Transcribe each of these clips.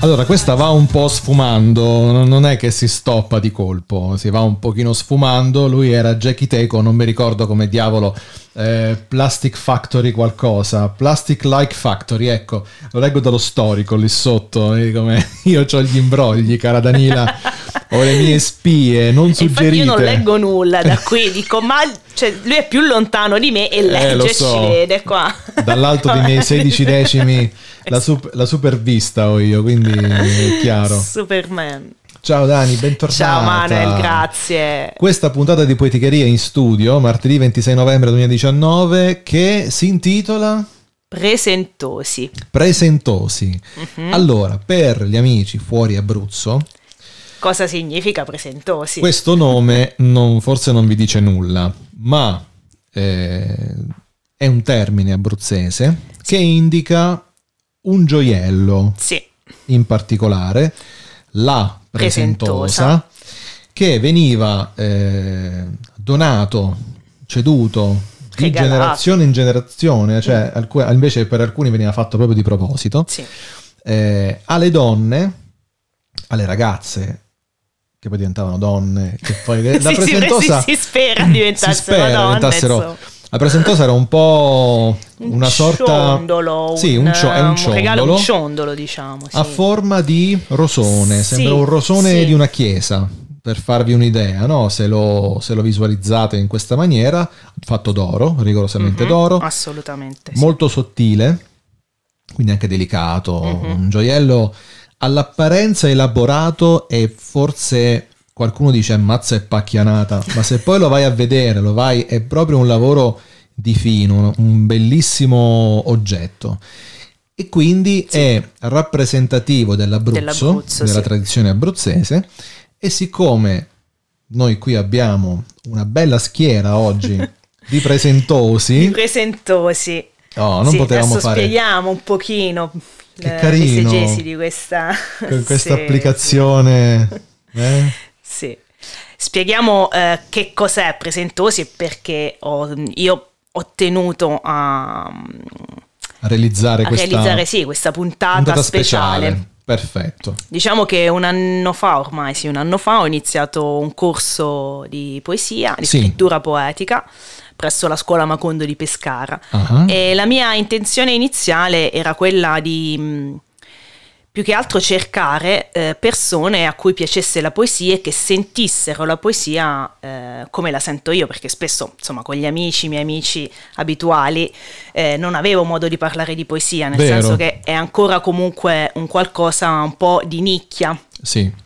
Allora, questa va un po' sfumando, non è che si stoppa di colpo, si va un pochino sfumando. Lui era Jackie Teco, non mi ricordo come diavolo, eh, Plastic Factory qualcosa, Plastic Like Factory, ecco, lo leggo dallo storico lì sotto, eh, come io ho gli imbrogli, cara Danila, ho le mie spie, non suggerite. Infatti io non leggo nulla da qui, dico, ma cioè, lui è più lontano di me e legge, Eh, so. ci vede qua. Dall'alto dei miei 16 decimi la, sup- la supervista ho io, quindi è chiaro. Superman. Ciao Dani, bentornata. Ciao Manuel, grazie. Questa puntata di Poeticheria in studio, martedì 26 novembre 2019, che si intitola Presentosi. Presentosi. Mhm. Allora, per gli amici fuori Abruzzo, Cosa significa presentosi? questo nome non- forse non vi dice nulla, ma eh, è un termine abruzzese che indica un gioiello Sì, in particolare la presentosa, Presentosa. che veniva eh, donato, ceduto di Regalato. generazione in generazione, cioè alcu- invece per alcuni veniva fatto proprio di proposito, sì. eh, alle donne, alle ragazze che poi diventavano donne, che poi la Sì, presentosa si, si spera si diventassero spera donne, diventassero-. La presentosa era un po' una un sorta ciondolo, sì, un, cio- è un regalo, ciondolo un ciondolo, diciamo. Sì. a forma di rosone, Sì, sembra un rosone sì. di una chiesa, per farvi un'idea, no? se, lo, se lo visualizzate in questa maniera, fatto d'oro, rigorosamente Mhm, d'oro, Assolutamente. sì. molto sottile, quindi anche delicato, Mhm. un gioiello all'apparenza elaborato e forse qualcuno dice mazza è pacchianata, ma se poi lo vai a vedere, lo vai, è proprio un lavoro di fino, un bellissimo oggetto. E quindi è rappresentativo dell'Abruzzo, Dell'Abruzzo, della sì. tradizione abruzzese, e siccome noi qui abbiamo una bella schiera oggi di presentosi, I presentosi. Oh, non Sì, potevamo fare spieghiamo un pochino Che eh, carino. l'esegesi di questa, con questa Sì, applicazione. eh? Sì. Spieghiamo eh, che cos'è Presentosi e perché ho- io ho tenuto a, A realizzare a questa realizzare sì, questa puntata, puntata speciale. Perfetto. Diciamo che un anno fa, ormai sì, un anno fa, ho iniziato un corso di poesia, di Sì. scrittura poetica presso la scuola Macondo di Pescara. Ah. E la mia intenzione iniziale era quella di più che altro cercare eh, persone a cui piacesse la poesia e che sentissero la poesia eh, come la sento io, perché spesso, insomma, con gli amici, i miei amici abituali, eh, non avevo modo di parlare di poesia, nel Vero. senso che è ancora comunque un qualcosa un po' di nicchia. Sì.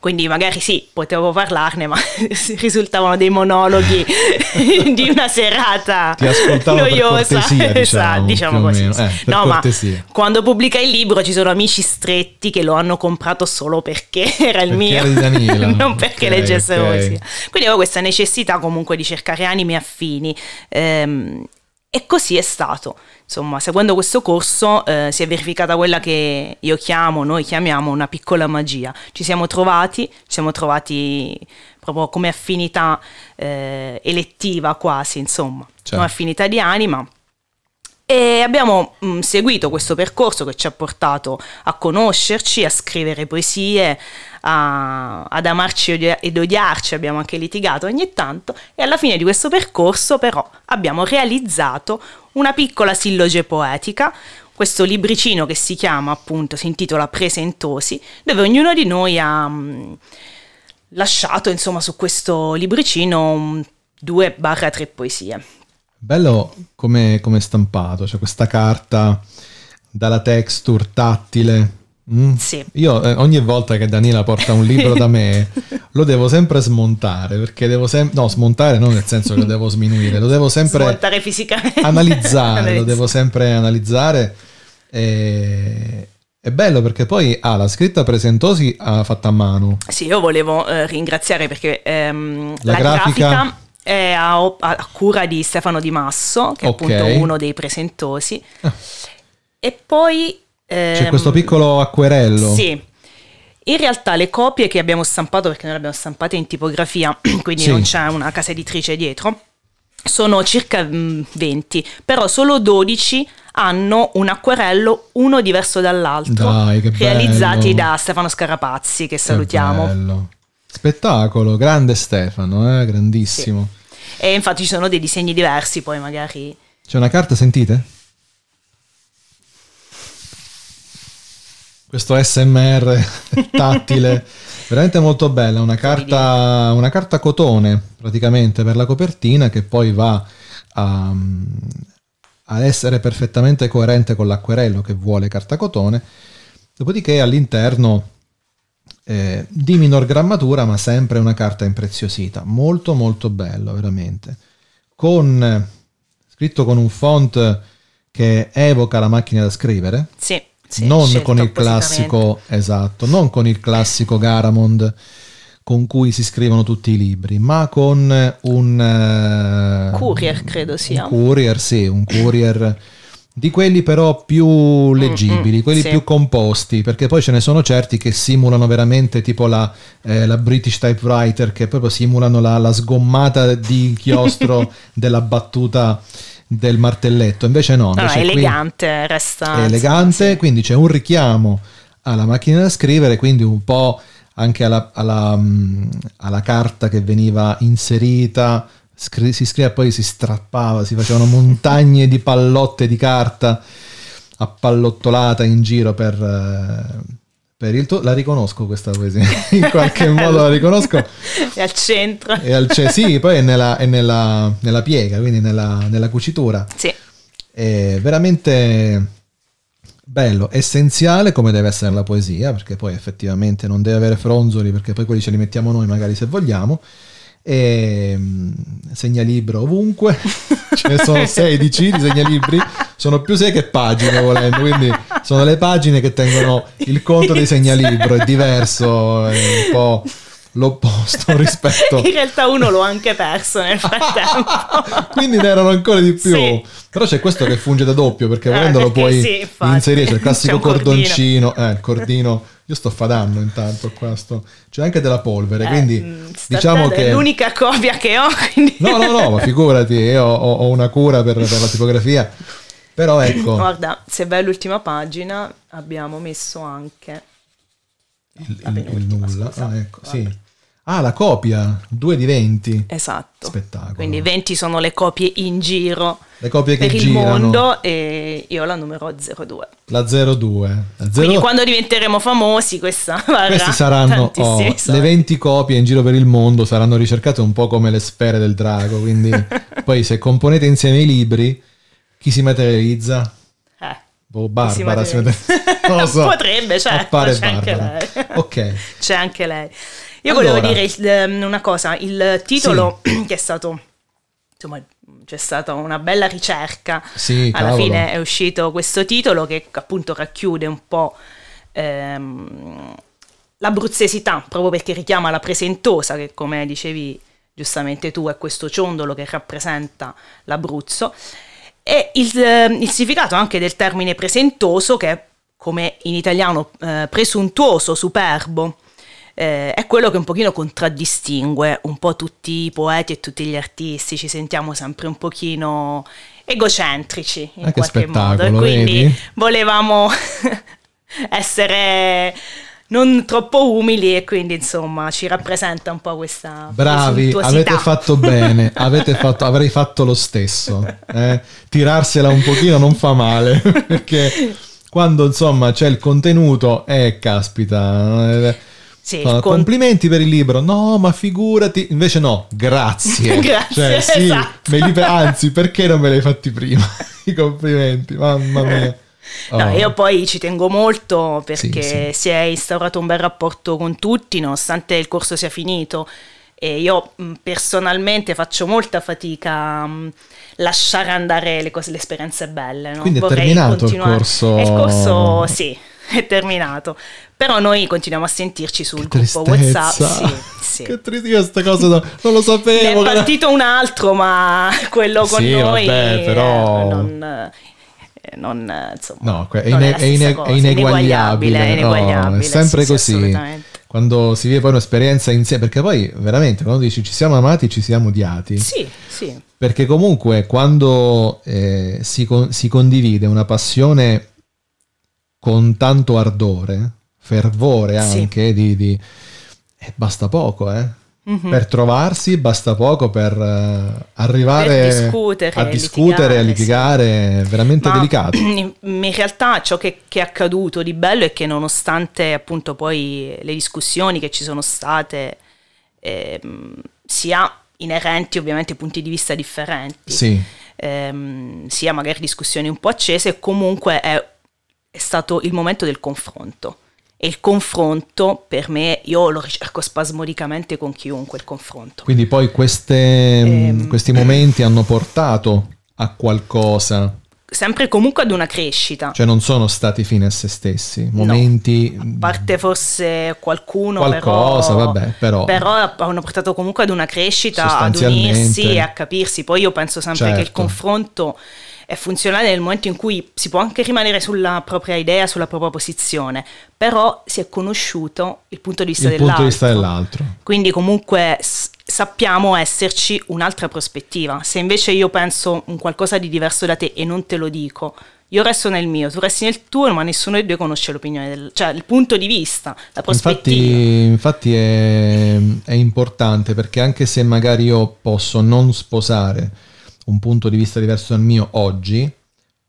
Quindi magari sì, potevo parlarne, ma risultavano dei monologhi di una serata Ti ascoltavo per noiosa. cortesia, diciamo, diciamo così. meno. Eh, no, cortesia. ma quando pubblica il libro ci sono amici stretti che lo hanno comprato solo perché era il Perché mio, era non perché Ok, leggessero ok. poesia. Quindi avevo questa necessità comunque di cercare anime affini. ehm, e così è stato. Insomma, seguendo questo corso eh, si è verificata quella che io chiamo, noi chiamiamo una piccola magia. Ci siamo trovati, ci siamo trovati proprio come affinità eh, elettiva quasi, insomma, Certo. come affinità di anima. E abbiamo mh, seguito questo percorso che ci ha portato a conoscerci, a scrivere poesie, a- ad amarci odia- ed odiarci, abbiamo anche litigato ogni tanto e alla fine di questo percorso però abbiamo realizzato una piccola silloge poetica, questo libricino che si chiama appunto, si intitola Presentosi, dove ognuno di noi ha mh, lasciato insomma su questo libricino 2-3 poesie. Bello come come stampato, cioè questa carta dalla texture tattile. Mm. Sì. Io eh, ogni volta che Daniela porta un libro da me lo devo sempre smontare perché devo sempre no smontare non nel senso che lo devo sminuire lo devo sempre Smontare fisicamente. analizzare lo devo sempre analizzare E... È bello perché poi ah, la scritta Presentosi ha fatta a mano. Sì, io volevo eh, ringraziare perché ehm, La la, grafica- grafica, è a, a cura di Stefano Di Masso, che Ok. è appunto uno dei presentosi. E poi... C'è ehm, questo piccolo acquerello. Sì. In realtà le copie che abbiamo stampato, perché noi le abbiamo stampate in tipografia, quindi Sì. non c'è una casa editrice dietro, sono circa mm, 20, però solo 12 hanno un acquerello uno diverso dall'altro, Dai, che realizzati bello. da Stefano Scarapazzi, che Che salutiamo. bello. Spettacolo, grande Stefano, eh, grandissimo. E infatti ci sono dei disegni diversi, poi magari... C'è una carta, sentite? Questo SMR tattile, veramente molto bella, una carta, una carta cotone praticamente per la copertina che poi va a, a essere perfettamente coerente con l'acquerello che vuole carta cotone, dopodiché all'interno eh, di minor grammatura ma sempre una carta impreziosita, molto molto bello veramente, con scritto con un font che evoca la macchina da scrivere, Sì, sì, non con il classico, esatto, non con il classico Garamond con cui si scrivono tutti i libri, ma con un eh, Courier, credo sia. Un courier, sì, un courier di quelli però più leggibili, mm, quelli sì. più composti, perché poi ce ne sono certi che simulano veramente tipo la, eh, la British Typewriter, che proprio simulano la, la sgommata di inchiostro della battuta del martelletto, invece no, No, no, invece è elegante, resta... è elegante, quindi c'è un richiamo alla macchina da scrivere, quindi un po' anche alla, alla, mm, alla carta che veniva inserita, scri- si scriveva poi si strappava, si facevano montagne di pallotte di carta appallottolata in giro per, eh, per il tuo... La riconosco questa poesia, in qualche modo la riconosco. È al centro. E al ce- sì, poi è nella, è nella- nella piega, quindi nella, nella cucitura Sì, è veramente bello, essenziale come deve essere la poesia, perché poi effettivamente non deve avere fronzoli, perché poi quelli ce li mettiamo noi magari se vogliamo. E mm, segnalibro ovunque, ce ne sono 16 di segnalibri, sono più 6 che pagine volendo, quindi sono le pagine che tengono il conto dei segnalibro, è diverso, è un po' l'opposto rispetto in realtà uno l'ho anche perso nel frattempo. quindi ne erano ancora di più. Sì. Però c'è questo che funge da doppio perché Eh, volendo lo perché puoi sì, inserire. C'è il classico C'è un cordino. cordoncino. Eh, il cordino. Io sto fadando intanto qua. sto- C'è anche della polvere. Eh, quindi mm, diciamo che. È l'unica copia che ho, quindi... No, no, no, ma figurati, io ho, ho una cura per, per la tipografia. Però ecco, Guarda, se vai all'ultima pagina abbiamo messo anche... il, il- il nulla. Ah, ecco, Guarda. sì. Ah, la copia, 2 di 20. Esatto. Spettacolo. Quindi 20 sono le copie in giro Le copie che per il girano. mondo e io la numero 02. La 02. La 02. Quindi quando diventeremo famosi questa Questi saranno oh, le soldi. 20 copie in giro per il mondo, saranno ricercate un po' come le sfere del drago. Quindi poi se componete insieme i libri, chi si materializza? Eh. Boh, Barbara si materializza. materializza. Non lo so. Potrebbe, certo, Appare c'è anche Barbara. lei. Ok. C'è anche lei. Io Allora. volevo dire il- ehm, una cosa, il titolo che è stato, insomma, c'è stata una bella ricerca. Sì, Alla cavolo. fine è uscito questo titolo che appunto racchiude un po' ehm, l'abruzzesità, proprio perché richiama la presentosa, che come dicevi giustamente tu è questo ciondolo che rappresenta l'Abruzzo. E il, eh, il significato anche del termine presentoso, che è come in italiano eh, presuntuoso, superbo, eh, è quello che un pochino contraddistingue un po' tutti i poeti e tutti gli artisti, ci sentiamo sempre un pochino egocentrici in che qualche modo e quindi vedi? volevamo essere non troppo umili e quindi insomma ci rappresenta un po' questa Bravi, avete fatto bene, avete fatto, avrei fatto lo stesso. eh. Tirarsela un pochino non fa male, perché quando insomma c'è il contenuto, eh caspita. Sì, no, il con- complimenti per il libro, no ma figurati, invece no, grazie. Grazie, Cioè, sì, esatto. li- anzi perché non me li hai fatti prima? I complimenti, mamma mia. No, Oh. io poi ci tengo molto perché Sì, sì. si è instaurato un bel rapporto con tutti, nonostante il corso sia finito. e io personalmente faccio molta fatica a lasciare andare le, cose, le esperienze belle. No? Quindi è Vorrei terminato il continuare- corso? E il corso sì, è terminato. Però noi continuiamo a sentirci sul Che gruppo tristezza. WhatsApp. Sì, sì. Che tristezza, questa cosa no- non lo Ne sapevo. è partito un altro, ma quello con Sì, noi vabbè, però- eh, non, eh, non, insomma, No, è, non ine- è ine- è ineguagliabile, è no, ineguagliabile, è sempre sì, sì, così. Quando si vive poi un'esperienza insieme, perché poi veramente quando dici ci siamo amati, ci siamo odiati. Sì, sì, Perché comunque quando eh, si, con- si condivide una passione con tanto ardore, fervore Sì. anche, di, di- eh, basta poco, eh. Mhm. Per trovarsi basta poco per eh, arrivare Per discutere, a discutere, a litigare, litigare, è veramente Ma delicato. In, in realtà ciò che, che è accaduto di bello è che nonostante appunto poi le discussioni che ci sono state, ehm, sia inerenti ovviamente a punti di vista differenti, Sì, ehm, sia magari discussioni un po' accese, comunque è, è stato il momento del confronto. E il confronto per me, io lo ricerco spasmodicamente con chiunque il confronto. quindi poi queste, Ehm. questi momenti hanno portato a qualcosa, Sempre comunque ad una crescita. cioè non sono stati fine a se stessi, momenti... A parte forse qualcuno, Qualcosa, però, vabbè, però- hanno portato comunque ad una crescita, ad unirsi e a capirsi. Poi io penso sempre che il Certo. confronto è funzionale nel momento in cui si può anche rimanere sulla propria idea, sulla propria posizione, però si è conosciuto il punto di vista il dell'altro. punto di vista dell'altro. Quindi comunque s- sappiamo esserci un'altra prospettiva. Se invece io penso un qualcosa di diverso da te e non te lo dico, io resto nel mio, tu resti nel tuo, ma nessuno dei due conosce l'opinione del, cioè il punto di vista, la prospettiva. Infatti, infatti è, è importante perché anche se magari io posso non sposare un punto di vista diverso dal mio oggi,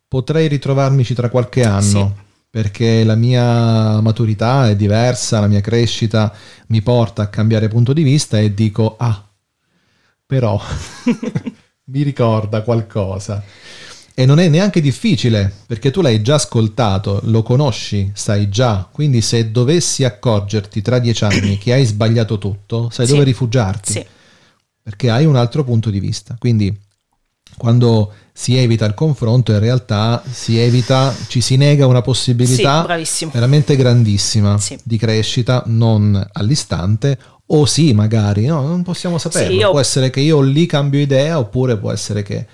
potrei ritrovarmici tra qualche anno. Perché la mia maturità è diversa, la mia crescita mi porta a cambiare punto di vista e dico, ah, però mi ricorda qualcosa. E non è neanche difficile, perché tu l'hai già ascoltato, lo conosci, sai già. Quindi se dovessi accorgerti tra dieci anni che hai sbagliato tutto, sai Sì. dove rifugiarti. Sì, Perché hai un altro punto di vista. Quindi quando si evita il confronto, in realtà si evita, ci si nega una possibilità Sì, veramente grandissima Sì. di crescita, non all'istante. O sì, magari, no, non possiamo saperlo. io- Può essere che io lì cambio idea, oppure può essere che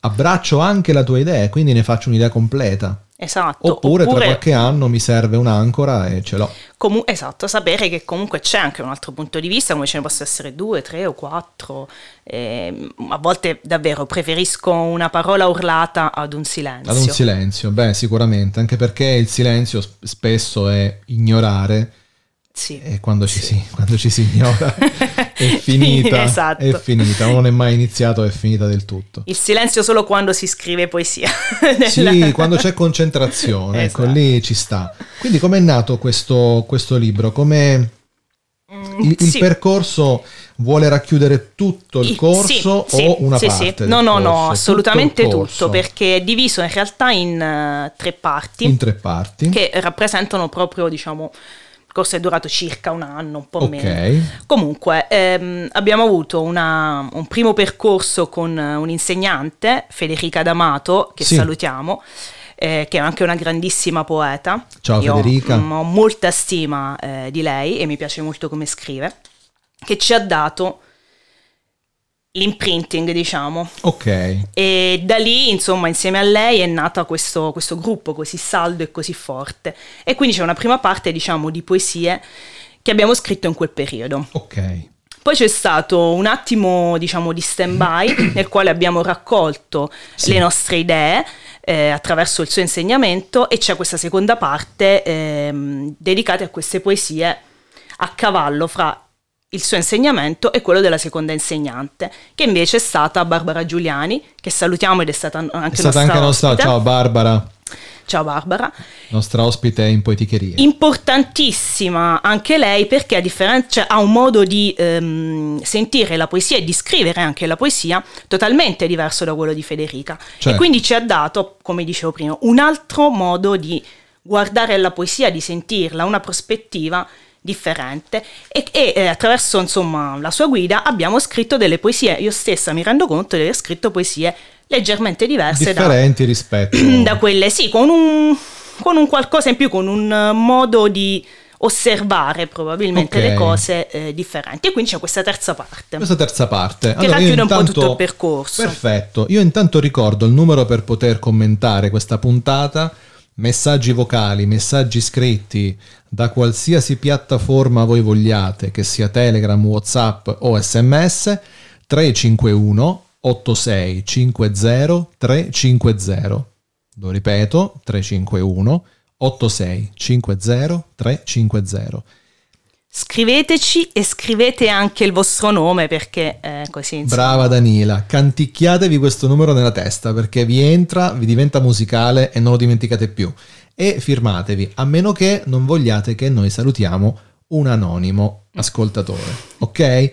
abbraccio anche la tua idea e quindi ne faccio un'idea completa. Esatto. Oppure, tra qualche anno mi serve un'ancora e ce l'ho. comu- esatto, sapere che comunque c'è anche un altro punto di vista, come ce ne possono essere due, tre o quattro. ehm, a volte davvero preferisco una parola urlata ad un silenzio. Ad un silenzio, beh, sicuramente, anche perché il silenzio spesso è ignorare Sì. e quando ci, si, quando ci si ignora è finita, Esatto. è finita, non è mai iniziato, è finita del tutto. Il silenzio solo quando si scrive poesia. Sì, quando c'è concentrazione, ecco, Esatto. lì ci sta. Quindi com'è nato questo, questo libro? Come il, il sì. percorso vuole racchiudere tutto il corso sì, sì, o una sì, parte? sì. del No, no, no, corso? assolutamente Tutto tutto, perché è diviso in realtà in eh, tre parti in tre parti. che rappresentano proprio, diciamo, il corso è durato circa un anno, un po' Ok. meno. Comunque, ehm, abbiamo avuto una- un primo percorso con eh, un insegnante, Federica D'Amato, che Sì. salutiamo, eh, che è anche una grandissima poeta. Ciao, Io, Federica. mm, ho molta stima eh, di lei e mi piace molto come scrive, che ci ha dato l'imprinting, diciamo, Ok, e da lì, insomma, insieme a lei è nato questo, questo gruppo così saldo e così forte. E quindi c'è una prima parte, diciamo, di poesie che abbiamo scritto in quel periodo. ok. Poi c'è stato un attimo, diciamo, di stand-by nel quale abbiamo raccolto Sì. le nostre idee eh, attraverso il suo insegnamento e c'è questa seconda parte ehm, dedicata a queste poesie a cavallo fra il suo insegnamento e quello della seconda insegnante, che invece è stata Barbara Giuliani, che salutiamo ed è stata anche È stata nostra anche nostra, ciao Barbara, Ciao Barbara. nostra ospite in poeticheria. Importantissima anche lei perché a differenza cioè, ha un modo di ehm, sentire la poesia e di scrivere anche la poesia totalmente diverso da quello di Federica. Certo. E quindi ci ha dato, come dicevo prima, un altro modo di guardare la poesia, di sentirla, una prospettiva differente e, e eh, attraverso insomma la sua guida abbiamo scritto delle poesie. Io stessa mi rendo conto di aver scritto poesie leggermente diverse differenti da, rispetto da quelle, sì, con un, con un qualcosa in più, con un modo di osservare probabilmente okay. le cose eh, differenti. E quindi c'è questa terza parte. Questa terza parte. Che allora, racchiude intanto, un po' tutto il percorso. Perfetto. Io intanto ricordo il numero per poter commentare questa puntata. Messaggi vocali, messaggi scritti da qualsiasi piattaforma voi vogliate, che sia Telegram, Whatsapp o SMS, 351 8650 350. Lo ripeto, 351 8650 350. Scriveteci e scrivete anche il vostro nome perché eh, così. Insomma. Brava Danila, canticchiatevi questo numero nella testa perché vi entra, vi diventa musicale e non lo dimenticate più. E firmatevi, a meno che non vogliate che noi salutiamo un anonimo ascoltatore, ok?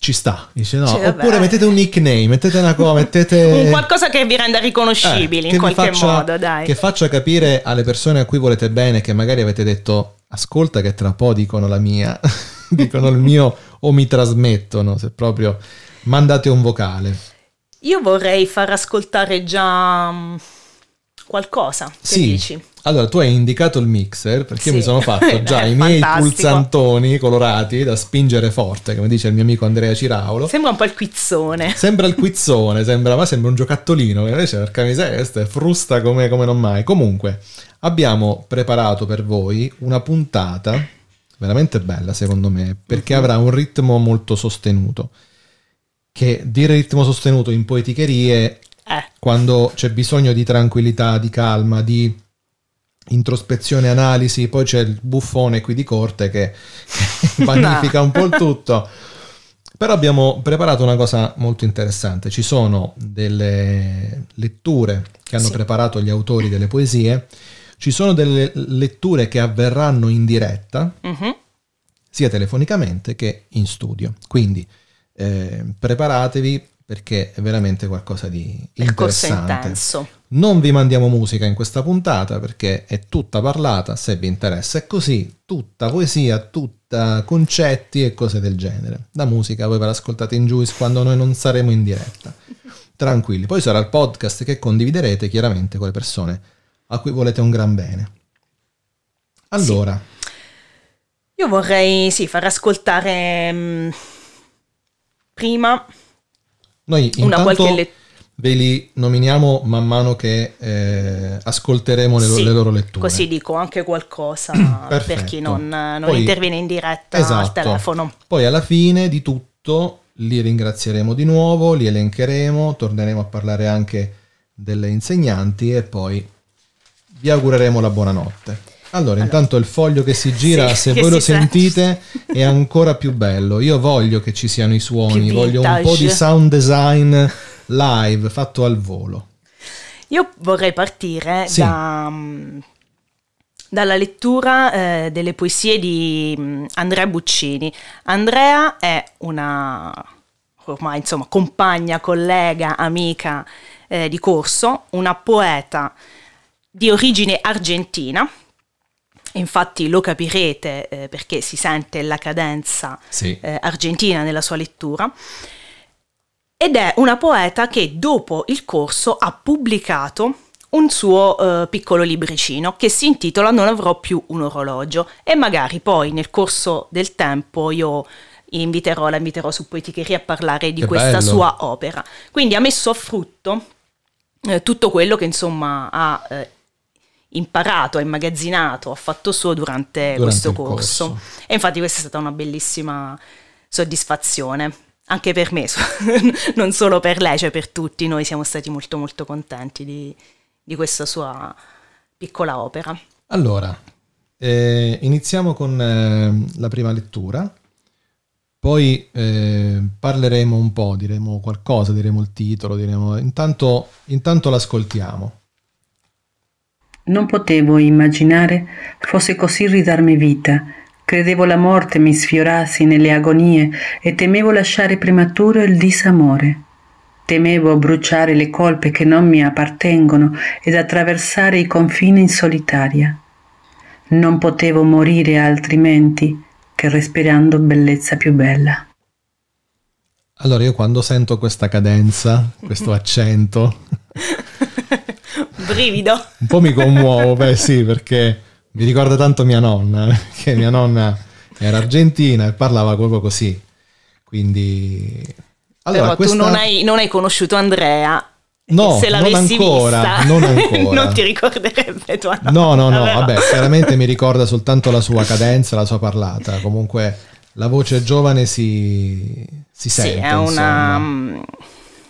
ci sta. Dice no. Cioè, Oppure mettete un nickname, mettete una cosa, mettete... un qualcosa che vi renda riconoscibili eh, in qualche faccia, modo, dai. Che faccia capire alle persone a cui volete bene che magari avete detto ascolta che tra un po' dicono la mia, dicono il mio o mi trasmettono, se proprio mandate un vocale. Io vorrei far ascoltare già mm, qualcosa, che sì. dici? Allora, tu hai indicato il mixer perché sì. mi sono fatto già i miei pulsantoni colorati da spingere forte, come dice il mio amico Andrea Ciraulo. Sembra un po' il quizzone. Sembra il quizzone, sembra, ma sembra un giocattolino, invece per miseria, è frusta come, come non mai. Comunque, abbiamo preparato per voi una puntata veramente bella, secondo me, perché mm-hmm. avrà un ritmo molto sostenuto. Che dire ritmo sostenuto in poeticherie, eh. quando c'è bisogno di tranquillità, di calma, di introspezione, analisi, poi c'è il buffone qui di corte che, che magnifica un po' il tutto. Però abbiamo preparato una cosa molto interessante, ci sono delle letture che hanno sì. preparato gli autori delle poesie, ci sono delle letture che avverranno in diretta, uh-huh. sia telefonicamente che in studio. Quindi eh, preparatevi perché è veramente qualcosa di interessante. intenso. Non vi mandiamo musica in questa puntata perché è tutta parlata, se vi interessa. È così, tutta poesia, tutta concetti e cose del genere. La musica voi ve l'ascoltate in Juice quando noi non saremo in diretta. Tranquilli. Poi sarà il podcast che condividerete chiaramente con le persone a cui volete un gran bene. Allora. Sì. Io vorrei sì, far ascoltare mh, mm, prima noi una qualche lettura ve li nominiamo man mano che eh, ascolteremo le, sì, le, loro letture. Così dico anche qualcosa per chi non, non Poi, interviene in diretta esatto. al telefono. Poi alla fine di tutto li ringrazieremo di nuovo, li elencheremo, torneremo a parlare anche delle insegnanti e poi vi augureremo la buonanotte. Allora, allora, intanto il foglio che si gira, sì, se voi lo sentite, è ancora più bello. Io voglio che ci siano i suoni, voglio un po' di sound design live, fatto al volo. Io vorrei partire sì. da, mm, dalla lettura eh, delle poesie di mm, Andrea Buccini. Andrea è una ormai insomma compagna, collega, amica eh, di corso, una poeta di origine argentina Infatti lo capirete eh, perché si sente la cadenza sì. eh, argentina nella sua lettura. Ed è una poeta che dopo il corso ha pubblicato un suo eh, piccolo libricino che si intitola Non avrò più un orologio e magari poi nel corso del tempo io inviterò, la inviterò su Poeticheria a parlare di che questa bello. sua opera. Quindi ha messo a frutto eh, tutto quello che insomma ha eh, imparato, ha immagazzinato, ha fatto suo durante, durante questo corso. corso. E infatti questa è stata una bellissima soddisfazione, anche per me, non solo per lei, cioè per tutti noi siamo stati molto molto contenti di, di questa sua piccola opera. Allora, eh, iniziamo con eh, la prima lettura, poi eh, parleremo un po', diremo qualcosa, diremo il titolo, diremo... Intanto, intanto l'ascoltiamo. Non potevo immaginare fosse così ridarmi vita. Credevo la morte mi sfiorassi nelle agonie e temevo lasciare prematuro il disamore. Temevo bruciare le colpe che non mi appartengono ed attraversare i confini in solitaria. Non potevo morire altrimenti che respirando bellezza più bella. Allora io quando sento questa cadenza, questo accento, brivido. Un po' mi commuovo, beh sì, perché mi ricorda tanto mia nonna, che mia nonna era argentina e parlava proprio così. Quindi... Allora, Però questa... tu non hai, non hai conosciuto Andrea No, se non ancora, vista, non ancora. non ti ricorderebbe tua nonna. No, no, no, vabbè, chiaramente mi ricorda soltanto la sua cadenza, la sua parlata. Comunque la voce giovane si, si sente. Sì, è una,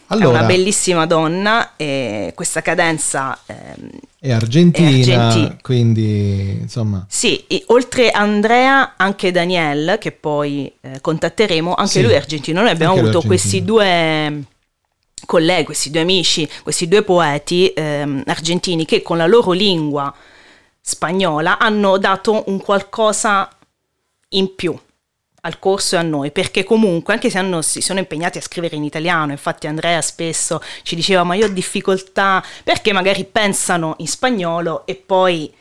allora, è una bellissima donna e questa cadenza ehm, è, argentina, è argentina, quindi insomma... Sì, oltre Andrea anche Daniel, che poi eh, contatteremo, anche sì, lui è argentino. Noi abbiamo avuto questi due colleghi, questi due amici, questi due poeti ehm, argentini che con la loro lingua spagnola hanno dato un qualcosa in più al corso e a noi, perché comunque anche se hanno, si sono impegnati a scrivere in italiano, infatti Andrea spesso ci diceva ma io ho difficoltà perché magari pensano in spagnolo e poi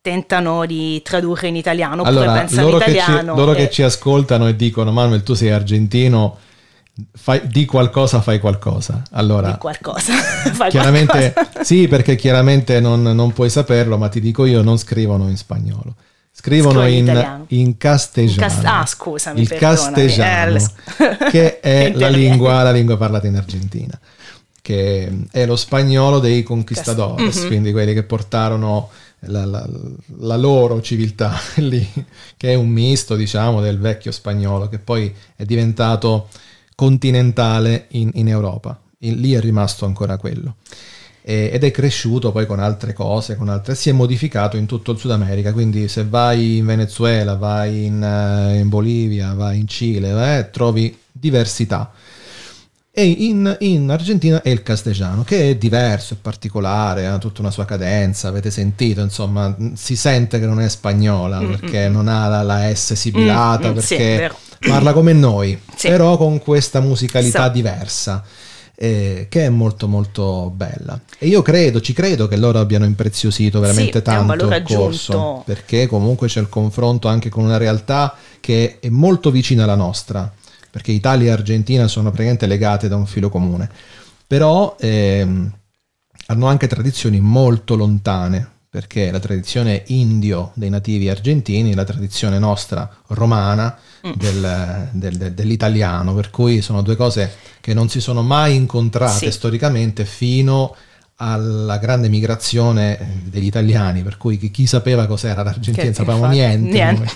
tentano di tradurre in italiano oppure allora, pensano loro in italiano. Che ci, loro e... che ci ascoltano e dicono Manuel tu sei argentino, fai, di qualcosa fai qualcosa. Allora, di qualcosa. chiaramente, qualcosa. sì perché chiaramente non, non puoi saperlo ma ti dico io non scrivono in spagnolo Scrivono in, in, castellano. Cas- ah, scusami, il castellano, eh, che è la lingua, la lingua, parlata in Argentina, che è lo spagnolo dei conquistadores, mm-hmm. quindi quelli che portarono la, la, la, loro civiltà lì, che è un misto, diciamo, del vecchio spagnolo, che poi è diventato continentale in, in Europa. In, lì è rimasto ancora quello ed è cresciuto poi con altre cose, con altre, si è modificato in tutto il Sud America, quindi se vai in Venezuela, vai in, uh, in Bolivia, vai in Cile, eh, trovi diversità. E in, in, Argentina è il castellano, che è diverso, è particolare, ha tutta una sua cadenza, avete sentito, insomma, si sente che non è spagnola, mm-hmm. perché non ha la, la S sibilata, mm-hmm, perché sì, parla come noi, sì. però con questa musicalità so. diversa eh, che è molto molto bella. E io credo, ci credo che loro abbiano impreziosito veramente sì, tanto il corso, perché comunque c'è il confronto anche con una realtà che è molto vicina alla nostra, perché Italia e Argentina sono praticamente legate da un filo comune, però ehm, hanno anche tradizioni molto lontane, perché la tradizione indio dei nativi argentini, la tradizione nostra romana mm. del, del, del, dell'italiano, per cui sono due cose che non si sono mai incontrate sì. storicamente fino alla grande migrazione degli italiani, per cui chi, chi sapeva cos'era l'Argentina, non sapevamo niente, niente.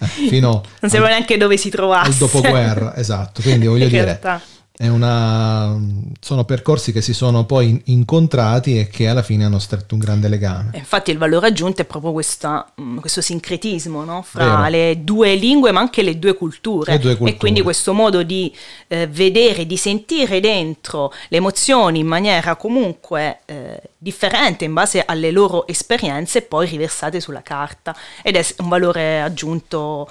Eh, fino non sapevamo neanche dove si trovasse. Al dopoguerra, esatto, quindi voglio dire... Realtà una, sono percorsi che si sono poi incontrati e che alla fine hanno stretto un grande legame. Infatti il valore aggiunto è proprio questa, mm, questo sincretismo no? fra Vero. le due lingue ma anche le due, culture. le due culture. E quindi questo modo di eh, vedere, di sentire dentro le emozioni in maniera comunque eh, differente in base alle loro esperienze poi riversate sulla carta ed è un valore aggiunto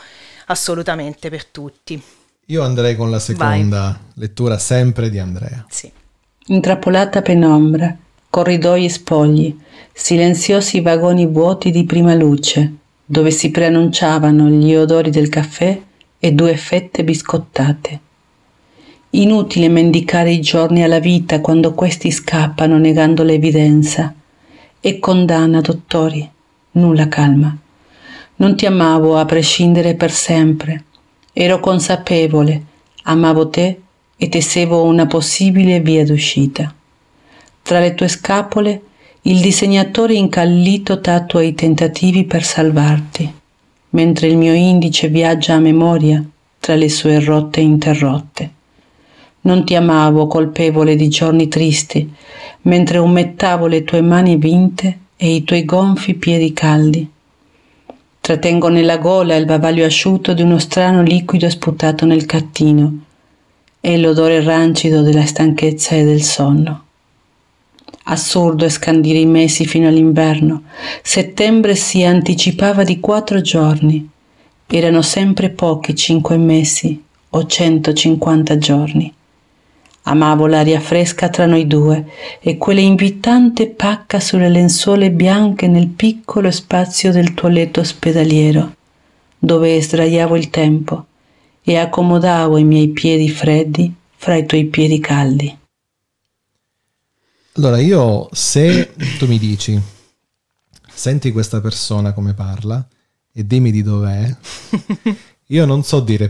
assolutamente per tutti. Io andrei con la seconda Vai. lettura sempre di Andrea. Sì. Intrappolata penombra, corridoi spogli, silenziosi vagoni vuoti di prima luce, dove si preannunciavano gli odori del caffè e due fette biscottate. Inutile mendicare i giorni alla vita quando questi scappano negando l'evidenza. E condanna, dottori, nulla calma. Non ti amavo a prescindere per sempre Ero consapevole, amavo te e tessevo una possibile via d'uscita. Tra le tue scapole il disegnatore incallito tatua i tentativi per salvarti, mentre il mio indice viaggia a memoria tra le sue rotte interrotte. Non ti amavo colpevole di giorni tristi, mentre umettavo le tue mani vinte e i tuoi gonfi piedi caldi Trattengo nella gola il bavaglio asciutto di uno strano liquido sputato nel cattino e l'odore rancido della stanchezza e del sonno. Assurdo è scandire i mesi fino all'inverno. Settembre si anticipava di quattro giorni. Erano sempre pochi cinque mesi o 150 giorni. Amavo l'aria fresca tra noi due e quell'invitante pacca sulle lenzuola bianche nel piccolo spazio del tuo letto ospedaliero, dove sdraiavo il tempo e accomodavo i miei piedi freddi fra i tuoi piedi caldi. Allora, io se tu mi dici, senti questa persona come parla e dimmi di dov'è, io non so dire.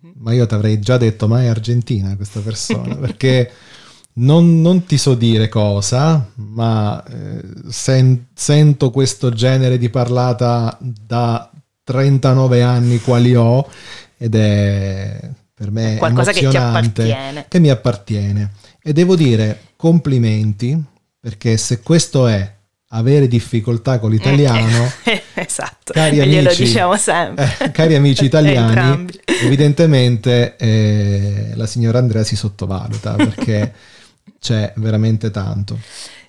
Ma io ti avrei già detto, ma è argentina questa persona, perché non, non ti so dire cosa, ma eh, sen- sento questo genere di parlata da 39 anni quali ho ed è per me Qualcosa che ti appartiene. che mi appartiene. E devo dire complimenti, perché se questo è avere difficoltà con l'italiano, esatto, cari e glielo amici, diciamo sempre. eh, cari amici italiani, evidentemente eh, la signora Andrea si sottovaluta perché c'è veramente tanto.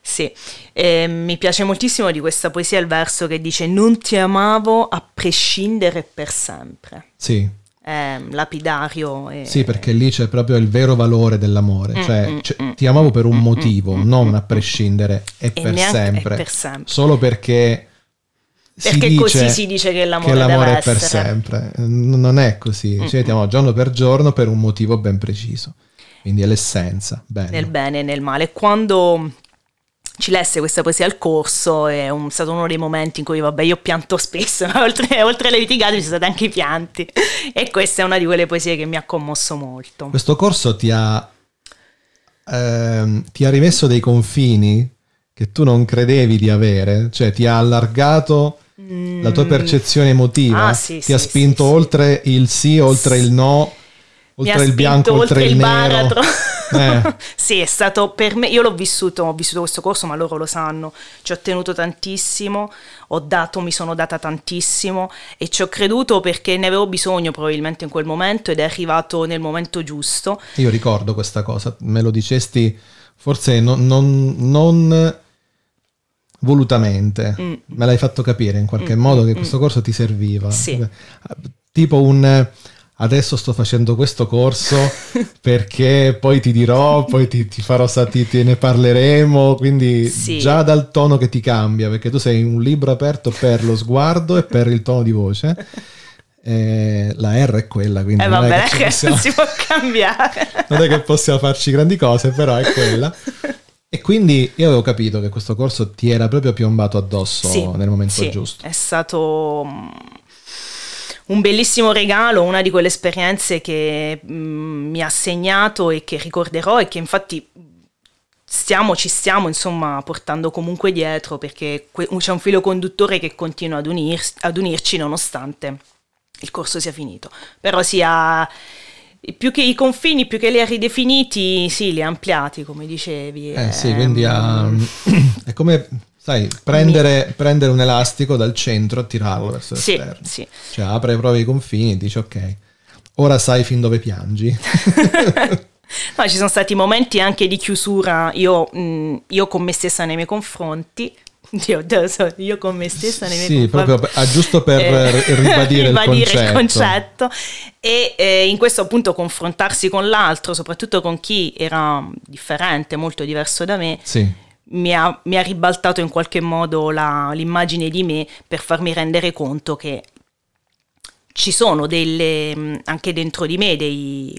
Sì, e mi piace moltissimo di questa poesia il verso che dice non ti amavo a prescindere per sempre. Sì, È lapidario. E... sì, perché lì c'è proprio il vero valore dell'amore, Mm, cioè mm, cioè, mm, ti amavo per un motivo, non a prescindere e, E per, neanche- sempre, per sempre. solo perché Perché dice così si dice che l'amore, che l'amore è per essere. sempre. Non è così, Mm, cioè ti amo giorno per giorno per un motivo ben preciso. Quindi è l'essenza. Bello. Nel bene e nel male. Quando ci lesse questa poesia al corso è un- stato uno dei momenti in cui, vabbè, io pianto spesso, ma oltre, oltre alle litigate ci sono stati anche i pianti. E questa è una di quelle poesie che mi ha commosso molto. Questo corso ti ha, ehm, ti ha rimesso dei confini che tu non credevi di avere, cioè ti ha allargato la tua percezione emotiva, Mm. Ah, sì, ti sì, ha spinto sì. oltre il sì, oltre il no, oltre il bianco, oltre, il nero. baratro. Eh. sì, è stato per me, io l'ho vissuto, ho vissuto questo corso, ma loro lo sanno, ci ho tenuto tantissimo, ho dato, mi sono data tantissimo e ci ho creduto perché ne avevo bisogno probabilmente in quel momento ed è arrivato nel momento giusto. Io ricordo questa cosa, me lo dicesti forse non, non- non volutamente, Mm. me l'hai fatto capire in qualche modo che questo corso ti serviva. Sì. Tipo un adesso sto facendo questo corso perché poi ti dirò, poi ti, ti farò stati, te ne parleremo, quindi Sì. già dal tono che ti cambia, perché tu sei un libro aperto per lo sguardo e per il tono di voce. Eh, la R è quella, quindi Eh non, vabbè, è che possiamo, non si può cambiare. non è che possiamo farci grandi cose, però è quella. E quindi io avevo capito che questo corso ti era proprio piombato addosso Sì, nel momento sì, giusto. È stato mm, un bellissimo regalo, una di quelle esperienze che mm, mi ha segnato e che ricorderò e che infatti stiamo, ci stiamo insomma portando comunque dietro perché que- c'è un filo conduttore che continua ad, unir- ad unirci nonostante il corso sia finito. Però sia più che i confini, più che li ha ridefiniti, sì, li ha ampliati, come dicevi. Eh sì, ehm, quindi ha- è come, sai, prendere, prendere un elastico dal centro e tirarlo verso Sì, l'esterno. sì. Cioè apre proprio i confini e dice ok, ora sai fin dove piangi. No, ci sono stati momenti anche di chiusura, io, mh, io con me stessa nei miei confronti, io, io con me stessa miei Sì, proprio ah, giusto per Eh, ribadire, il, concetto. concetto. E eh, in questo appunto confrontarsi con l'altro, soprattutto con chi era differente, molto diverso da me, Sì, mi ha, mi ha ribaltato in qualche modo la- l'immagine di me per farmi rendere conto che ci sono delle, mh, anche dentro di me dei,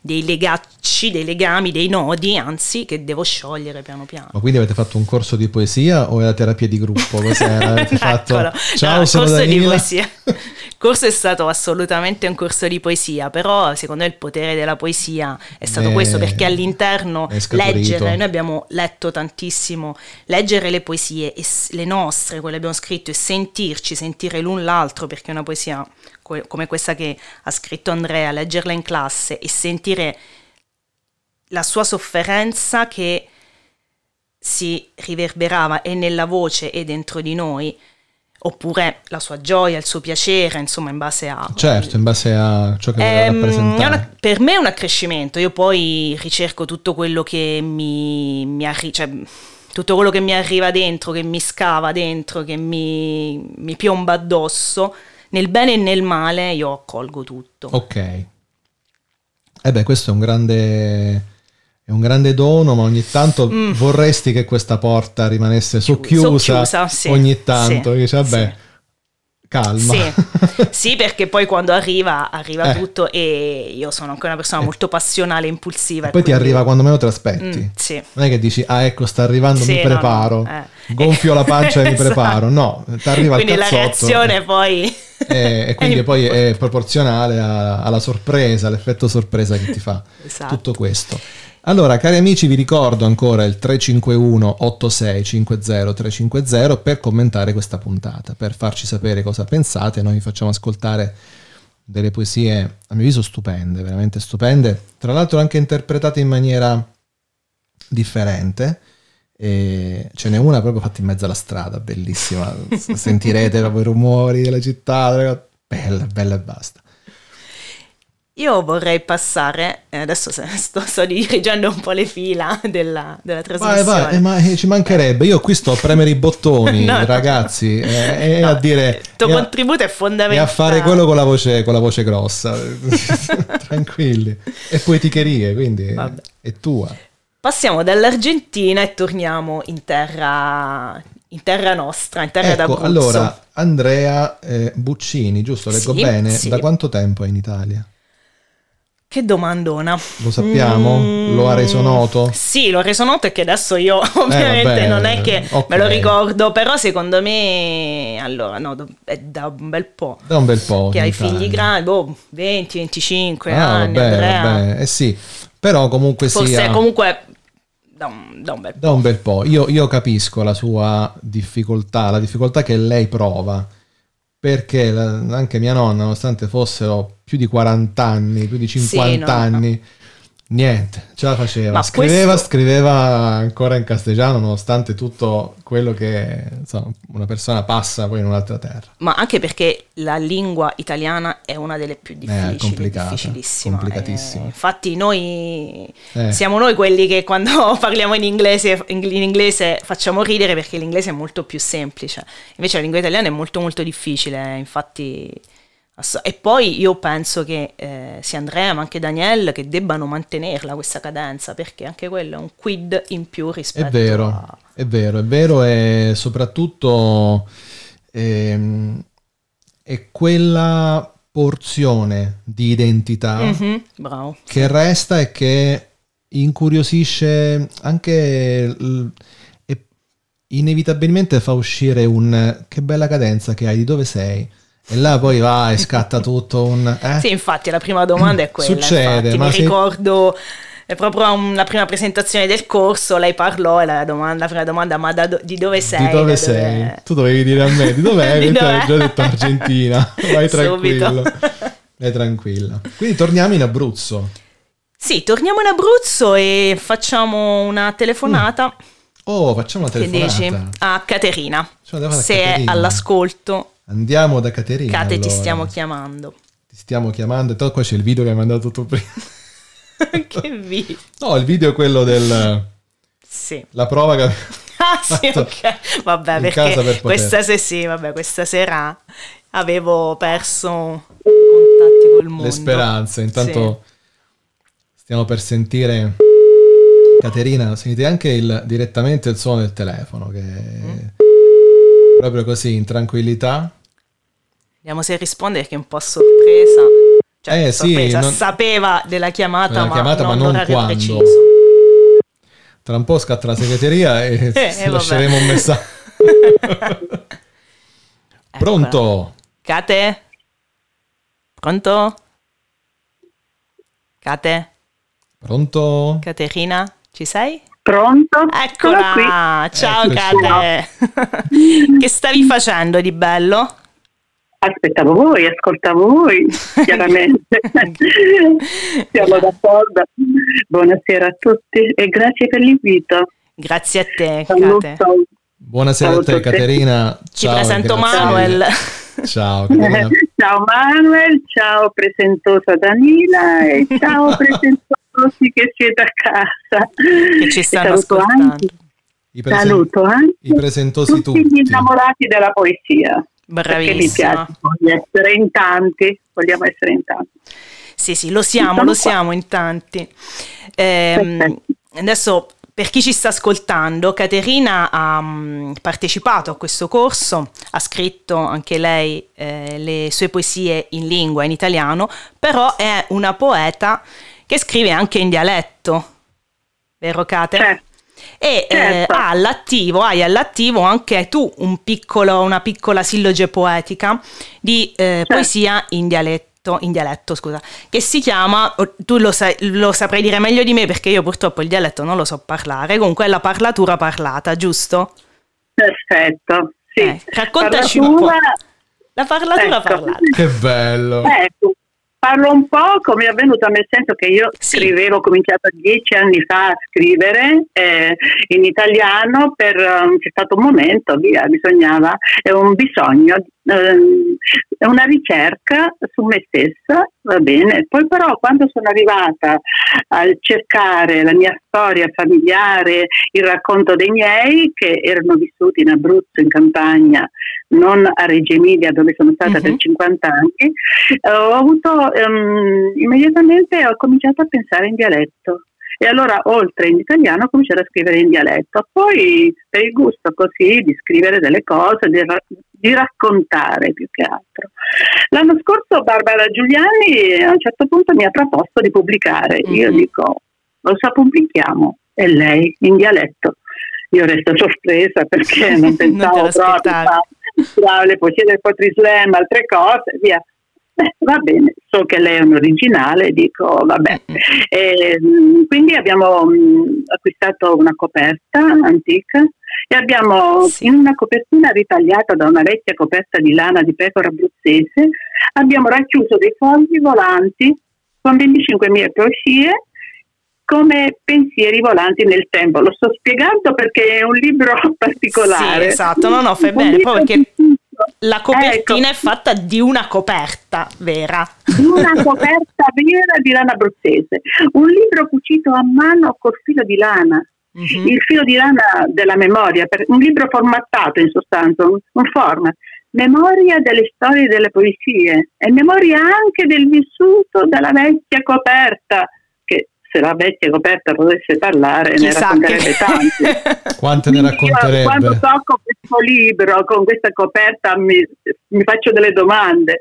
dei legacci, dei legami, dei nodi, anzi, che devo sciogliere piano piano. Ma quindi avete fatto un corso di poesia o era terapia di gruppo? Cos'era? Avete fatto... Ciao, No, sono corso di Danila. poesia. Il corso è stato assolutamente un corso di poesia, però secondo me il potere della poesia è stato Eh, questo, perché all'interno leggere, noi abbiamo letto tantissimo, leggere le poesie, le nostre, quelle che abbiamo scritto, e sentirci, sentire l'un l'altro, perché una poesia co- come questa che ha scritto Andrea, leggerla in classe e sentire la sua sofferenza che si riverberava e nella voce e dentro di noi, oppure la sua gioia, il suo piacere, insomma, in base a... Certo, in base a ciò che Ehm, rappresentare. è una- per me è un accrescimento, io poi ricerco tutto quello che mi, mi arri- cioè, tutto quello che mi arriva dentro, che mi scava dentro, che mi, mi piomba addosso, nel bene e nel male io accolgo tutto. Ok. Eh beh, questo è un grande... È un grande dono, ma ogni tanto vorresti che questa porta rimanesse socchiusa, Mm. Socchiusa, sì, ogni tanto. sì, Dici, vabbè, sì. calma. Sì. Sì, perché poi quando arriva, arriva Eh. tutto e io sono anche una persona molto passionale e impulsiva. E e poi ti quindi- arriva quando meno te l'aspetti. Mm, sì. Non è che dici, ah ecco, sta arrivando, mi no, preparo. no, eh. Gonfio la pancia e mi Esatto. preparo. No, ti arriva il Quindi la cazzotto. reazione poi... E, e quindi poi è proporzionale a- alla sorpresa, all'effetto sorpresa che ti fa Esatto. tutto questo. Allora, cari amici, vi ricordo ancora il 351 8650 350 per commentare questa puntata, per farci sapere cosa pensate. Noi vi facciamo ascoltare delle poesie, a mio avviso, stupende, veramente stupende. Tra l'altro anche interpretate in maniera differente. E ce n'è una proprio fatta in mezzo alla strada, bellissima. Sentirete proprio i rumori della città, bella, bella e basta. Io vorrei passare, eh, adesso sto, sto dirigendo un po' le fila della, della Vai, trasmissione. vai, eh, ma eh, ci mancherebbe. Io qui sto a premere i bottoni, No, no. ragazzi, eh, e No, a dire. Il tuo e a- contributo è e fondamentale. a fare quello con la voce, con la voce grossa. Tranquilli. E poeticherie, quindi Vabbè. è tua. Passiamo dall'Argentina e torniamo in terra, in terra nostra, in terra Ecco, d'Abruzzo. allora, Andrea eh, Buccini, giusto? Leggo Sì, bene. sì. Da quanto tempo è in Italia? Che domandona. Lo sappiamo? Mm, Lo ha reso noto? Sì, l'ho reso noto e che adesso io ovviamente vabbè, non è che ok. me lo ricordo, però secondo me, allora, no, è da un bel po'. Da un bel po'. Che hai figli grandi, boh, 20, 25 Ah, anni, vabbè, Andrea. vabbè, eh sì. Però comunque Forse sia... comunque da un, da un bel po'. Da un bel po'. Io, io capisco la sua difficoltà, la difficoltà che lei prova, perché anche mia nonna, nonostante fossero più di 40 anni, più di 50 no, no. anni, niente, ce la faceva. Scriveva, questo- scriveva ancora in castigiano, nonostante tutto quello che insomma, una persona passa poi in un'altra terra. Ma anche perché la lingua italiana è una delle più difficili, Eh, complicata, difficilissima. complicatissima. Eh, infatti noi Eh. siamo noi quelli che quando parliamo in inglese, in inglese facciamo ridere perché l'inglese è molto più semplice. Invece la lingua italiana è molto molto difficile, infatti... E poi io penso che eh, sia Andrea ma anche Daniel che debbano mantenerla questa cadenza perché anche quello è un quid in più rispetto È vero, a... è vero, è vero e soprattutto ehm, è quella porzione di identità Mhm, bravo. che resta e che incuriosisce anche l- e inevitabilmente fa uscire un che bella cadenza che hai, di dove sei? E là poi va e scatta tutto un... eh? Sì, infatti la prima domanda è quella. Succede, infatti. ma mi se- ricordo è proprio la prima presentazione del corso, lei parlò e la, domanda, la prima domanda, ma da do- di dove sei? Di dove Da sei? Tu dovevi dire a me di dov'è? Di dov'è? già detto Argentina. Vai tranquillo. Vai tranquilla. Quindi torniamo in Abruzzo. Sì, torniamo in Abruzzo e facciamo una telefonata. Oh, facciamo una Che telefonata. dici? A Caterina. Se è all'ascolto, Andiamo da Caterina. Cate, ti allora. stiamo chiamando. Ti stiamo chiamando. E qua c'è il video che hai mandato tu prima. che vi. No, il video è quello del... Sì. La prova che... Ah sì, ok. Vabbè, perché per questa, se sì, vabbè, questa sera avevo perso i contatti col mondo. Le speranze. Intanto stiamo per sentire... Caterina, sentite anche il- direttamente il suono del telefono che Mm. Proprio così in tranquillità Vediamo se risponde perché è un po' sorpresa. Cioè, Eh, sì, sorpresa, non- sapeva della chiamata, Della ma, chiamata, ma non non l'orario quando. preciso. Tra un po' scatta la segreteria e Eh, lasceremo un messaggio. Pronto? Cate? Pronto? Cate? Pronto? Caterina? Ci sei? Pronto? Sono qui. Eccola! Ciao. Cate! che stavi facendo di bello? Aspettavo voi, ascoltavo voi, chiaramente. Siamo d'accordo. Buonasera a tutti e grazie per l'invito. Grazie a te, Saluto. Buonasera a te Saluto te. Ti Caterina. Ciao, presento grazie. Manuel. Ciao Caterina. Ciao Manuel, ciao presentosa Danila e ciao presentosi che siete a casa. Che ci stanno saluto ascoltando. anche- I, presen- Saluto anche i presentosi tutti tutti. gli innamorati della poesia. Perché mi Bravissima. piace poi essere in tanti, vogliamo essere in tanti. Sì, sì, lo siamo, lo qua. siamo in tanti. Perfetto. adesso, per chi ci sta ascoltando, Caterina ha mm, partecipato a questo corso, ha scritto anche lei eh, le sue poesie in lingua, in italiano, però è una poeta che scrive anche in dialetto, vero Cate? Certo. E eh, Certo. ha all'attivo, hai all'attivo anche tu un piccolo, una piccola silloge poetica di eh, Certo. poesia in dialetto, in dialetto, scusa, che si chiama, tu lo, sai, lo saprai dire meglio di me perché io purtroppo il dialetto non lo so parlare, comunque è la parlatura parlata, giusto? Perfetto, sì. Eh, raccontaci un po'. Parlatura- La parlatura Ecco. parlata. Che bello. Ecco, parlo un po' come è avvenuto nel senso che io Sì. scrivevo, ho cominciato dieci anni fa a scrivere eh, in italiano, per, um, c'è stato un momento, via, bisognava, è un bisogno, ehm, è una ricerca su me stessa, va bene. Poi però quando sono arrivata a cercare la mia storia familiare, il racconto dei miei che erano vissuti in Abruzzo, in campagna, non a Reggio Emilia dove sono stata Mhm. per 50 anni, eh, ho avuto ehm, immediatamente ho cominciato a pensare in dialetto. E allora, oltre in italiano, ho cominciato a scrivere in dialetto. Poi, per il gusto così di scrivere delle cose, di, ra- di raccontare più che altro. L'anno scorso Barbara Giuliani a un certo punto mi ha proposto di pubblicare. Io Mhm. dico, lo sa, pubblichiamo. E lei, in dialetto. Io resto sorpresa perché non Non pensavo proprio l'aspettavi. a tra le poesie del Poetry Slam, altre cose, via. Beh, va bene, so che lei è un originale, dico vabbè. E, mh, quindi abbiamo mh, acquistato una coperta antica e abbiamo Sì. in una copertina ritagliata da una vecchia coperta di lana di pecora abruzzese, abbiamo racchiuso dei fogli volanti con 25.000 poesie come pensieri volanti nel tempo. Lo sto spiegando perché è un libro particolare. Sì, esatto, no, no, fai bene, proprio perché. La copertina Ecco. è fatta di una coperta vera. di una coperta vera di lana abruzzese, un libro cucito a mano col filo di lana, Mhm. il filo di lana della memoria, un libro formattato in sostanza, un, un format, memoria delle storie delle poesie e memoria anche del vissuto della vecchia coperta, se la vecchia coperta potesse parlare ne Chissà racconterebbe che... tanti. Quante ne Io quando racconterebbe? tocco questo libro con questa coperta mi, mi faccio delle domande.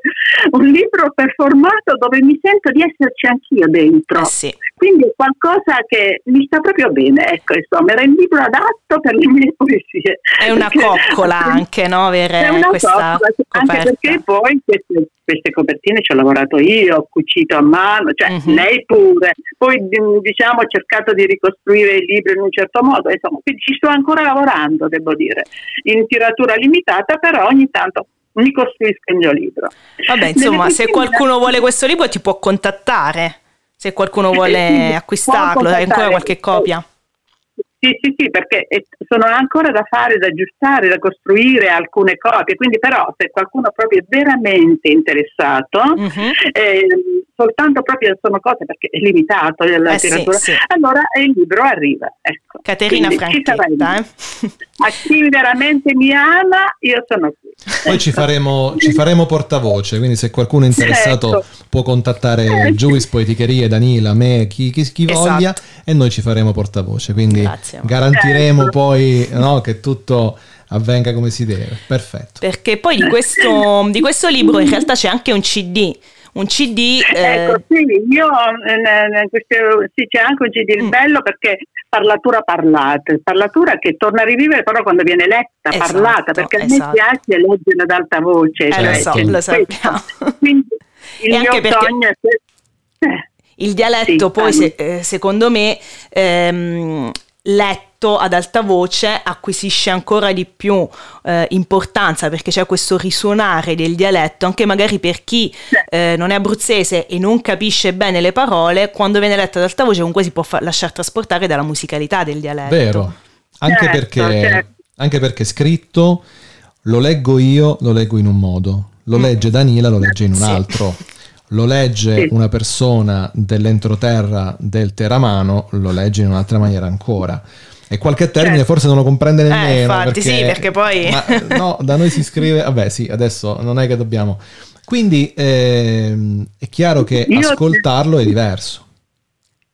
Un libro performato dove mi sento di esserci anch'io dentro. Eh sì. Quindi è qualcosa che mi sta proprio bene. Ecco, insomma, era il libro adatto per le mie poesie. È una coccola anche, no? Avere È una questa coccola, anche coperta. perché poi queste, queste copertine ci ho lavorato io, ho cucito a mano, cioè Mhm. lei pure. Poi d- diciamo ho cercato di ricostruire il libro in un certo modo, insomma, ci sto ancora lavorando, devo dire, in tiratura limitata, però ogni tanto mi costruisco il mio libro. Vabbè, insomma, Nelle se qualcuno vuole questo libro ti può contattare. Se qualcuno vuole acquistarlo, hai ancora qualche copia? Sì, sì, sì, perché eh, sono ancora da fare, da aggiustare, da costruire alcune copie, quindi però se qualcuno proprio è veramente interessato, Mhm. eh, soltanto proprio sono cose perché è limitato la Eh sì, letteratura, sì. allora il libro arriva. Ecco. Caterina Quindi Franchetta, eh? A chi veramente mi ama, io sono qui. Poi ci faremo, ci faremo portavoce, quindi se qualcuno è interessato Ecco. può contattare Eh, Juice, Poeticherie, Danila, me, chi, chi, chi Esatto. voglia e noi ci faremo portavoce. Quindi Grazie. garantiremo Certo. poi no, che tutto avvenga come si deve. Perfetto. Perché poi di questo, di questo libro in realtà c'è anche un CD un CD. Eh... Ecco, sì, io eh, questo, sì, c'è anche un CD mm. bello perché parlatura parlata, parlatura che torna a rivivere però quando viene letta, esatto, parlata, perché esatto. a me esatto. piace leggere ad alta voce. Eh, cioè, lo so, lo sappiamo. Quindi il e mio sogno è eh, il dialetto sì, poi se, eh, secondo me ehm, letto ad alta voce acquisisce ancora di più eh, importanza perché c'è questo risuonare del dialetto, anche magari per chi eh, non è abruzzese e non capisce bene le parole, quando viene letto ad alta voce comunque si può fa- lasciare trasportare dalla musicalità del dialetto. Vero, anche, certo, perché, certo. anche perché scritto lo leggo io, lo leggo in un modo, lo mm. legge Danila, lo legge in un altro lo legge sì. una persona dell'entroterra del Teramano, lo legge in un'altra maniera ancora. E qualche termine certo. forse non lo comprende eh, nemmeno. Eh, infatti, perché, sì, perché poi. Ma, no, da noi si scrive. Vabbè, sì, adesso non è che dobbiamo. Quindi ehm, è chiaro che Io... ascoltarlo è diverso.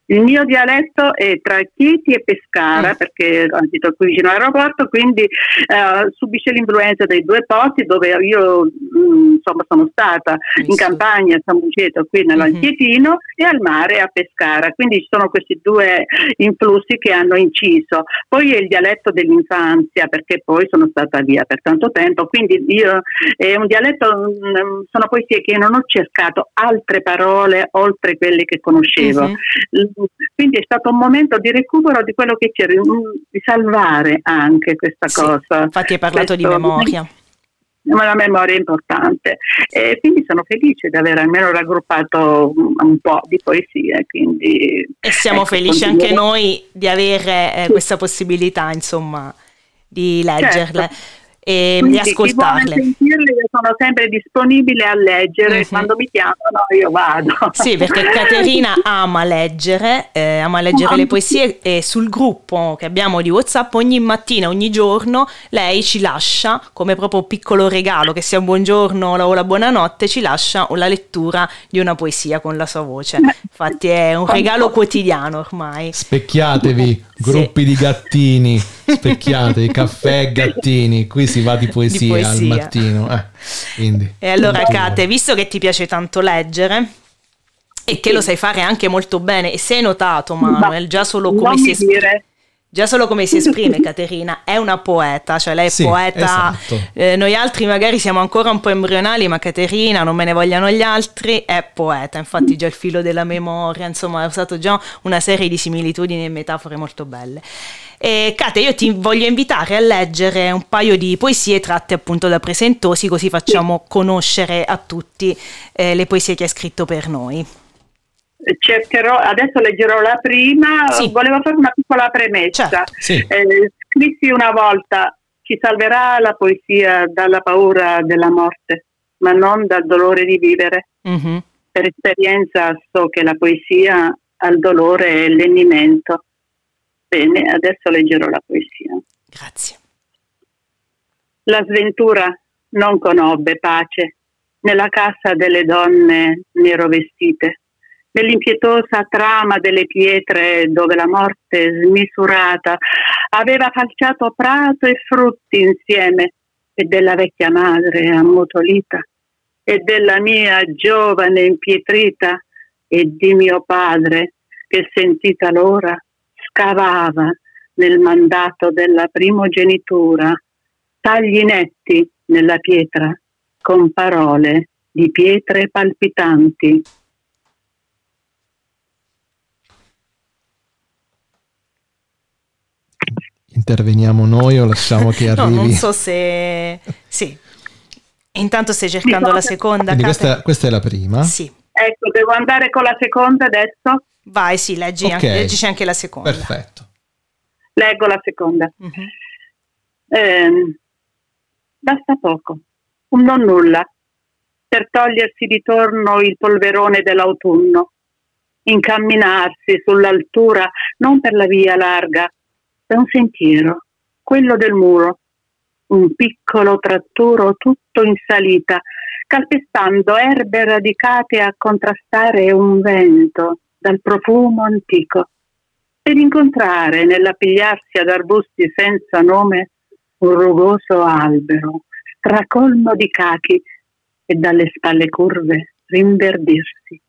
Il mio dialetto è tra Chieti e Pescara, mm. perché abito qui vicino all'aeroporto, quindi eh, subisce l'influenza dei due posti dove io mh, mm, insomma, sono stata in campagna a San Buceto, qui nell'Anchietino, mm-hmm. e al mare a Pescara. Quindi ci sono questi due influssi che hanno inciso. Poi è il dialetto dell'infanzia, perché poi sono stata via per tanto tempo, quindi io è un dialetto, mh, mm, sono poesie che non ho cercato altre parole oltre quelle che conoscevo. Mm-hmm quindi è stato un momento di recupero di quello che c'era, di salvare anche questa sì, cosa. Infatti hai parlato Questo, di memoria. La memoria è importante e quindi sono felice di aver almeno raggruppato un po' di poesie. Quindi, e siamo ecco, felici anche noi di avere eh, questa possibilità, insomma, di leggerle. Certo e Quindi, di ascoltarle. sentirle, io sono sempre disponibile a leggere, uh-huh. quando mi chiamano io vado. Sì, perché Caterina ama leggere, eh, ama leggere le poesie e sul gruppo che abbiamo di Whatsapp ogni mattina, ogni giorno, lei ci lascia come proprio piccolo regalo, che sia un buongiorno o la buonanotte, ci lascia la lettura di una poesia con la sua voce. Infatti è un regalo quotidiano ormai. Specchiatevi, gruppi sì. di gattini, specchiatevi, caffè gattini, qui si va di poesia, di poesia. al mattino. Eh, e allora Kate, visto che ti piace tanto leggere e che lo sai fare anche molto bene, e sei notato Manuel, già solo come si esprime... Già solo come si esprime Caterina, è una poeta, cioè lei è sì, poeta, esatto. eh, noi altri magari siamo ancora un po' embrionali, ma Caterina, non me ne vogliano gli altri, è poeta, infatti già il filo della memoria, insomma ha usato già una serie di similitudini e metafore molto belle. E Kate, io ti voglio invitare a leggere un paio di poesie tratte appunto da Presentosi, così facciamo conoscere a tutti eh, le poesie che hai scritto per noi cercherò, adesso leggerò la prima, sì. volevo fare una piccola premessa. Certo, sì. eh, scrissi una volta, ci salverà la poesia dalla paura della morte, ma non dal dolore di vivere. Mm-hmm. Per esperienza so che la poesia al dolore è lenimento. Bene, adesso leggerò la poesia. Grazie. La sventura non conobbe pace nella casa delle donne nero vestite nell'impietosa trama delle pietre dove la morte smisurata aveva falciato prato e frutti insieme e della vecchia madre ammutolita e della mia giovane impietrita e di mio padre che sentita l'ora scavava nel mandato della primogenitura tagli netti nella pietra con parole di pietre palpitanti interveniamo noi o lasciamo che arrivi? no, non so se... Sì. Intanto stai cercando la seconda. Questa, questa, è la prima? Sì. Ecco, devo andare con la seconda adesso? Vai, sì, leggi okay. anche, leggici anche la seconda. Perfetto. Leggo la seconda. Uh-huh. Eh, basta poco, un non nulla, per togliersi di torno il polverone dell'autunno, incamminarsi sull'altura non per la via larga, è un sentiero, quello del muro, un piccolo tratturo tutto in salita, calpestando erbe radicate a contrastare un vento dal profumo antico, ed incontrare nell'appigliarsi ad arbusti senza nome un rugoso albero, stracolmo di cachi e dalle spalle curve rinverdirsi.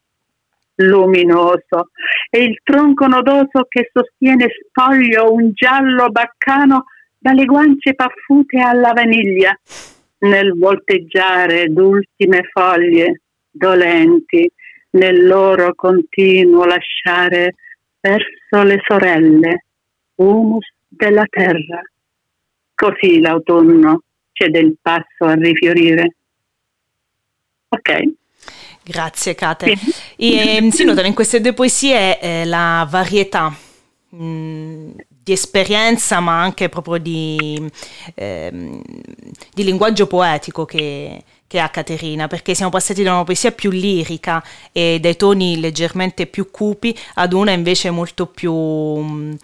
Luminoso e il tronco nodoso che sostiene spoglio un giallo baccano dalle guance paffute alla vaniglia nel volteggiare d'ultime foglie dolenti nel loro continuo lasciare verso le sorelle humus della terra. Così l'autunno cede il passo a rifiorire. Ok. Grazie Kate. E, si notano in queste due poesie eh, la varietà mh, di esperienza ma anche proprio di, eh, di linguaggio poetico che, che ha Caterina, perché siamo passati da una poesia più lirica e dai toni leggermente più cupi ad una invece molto più mh,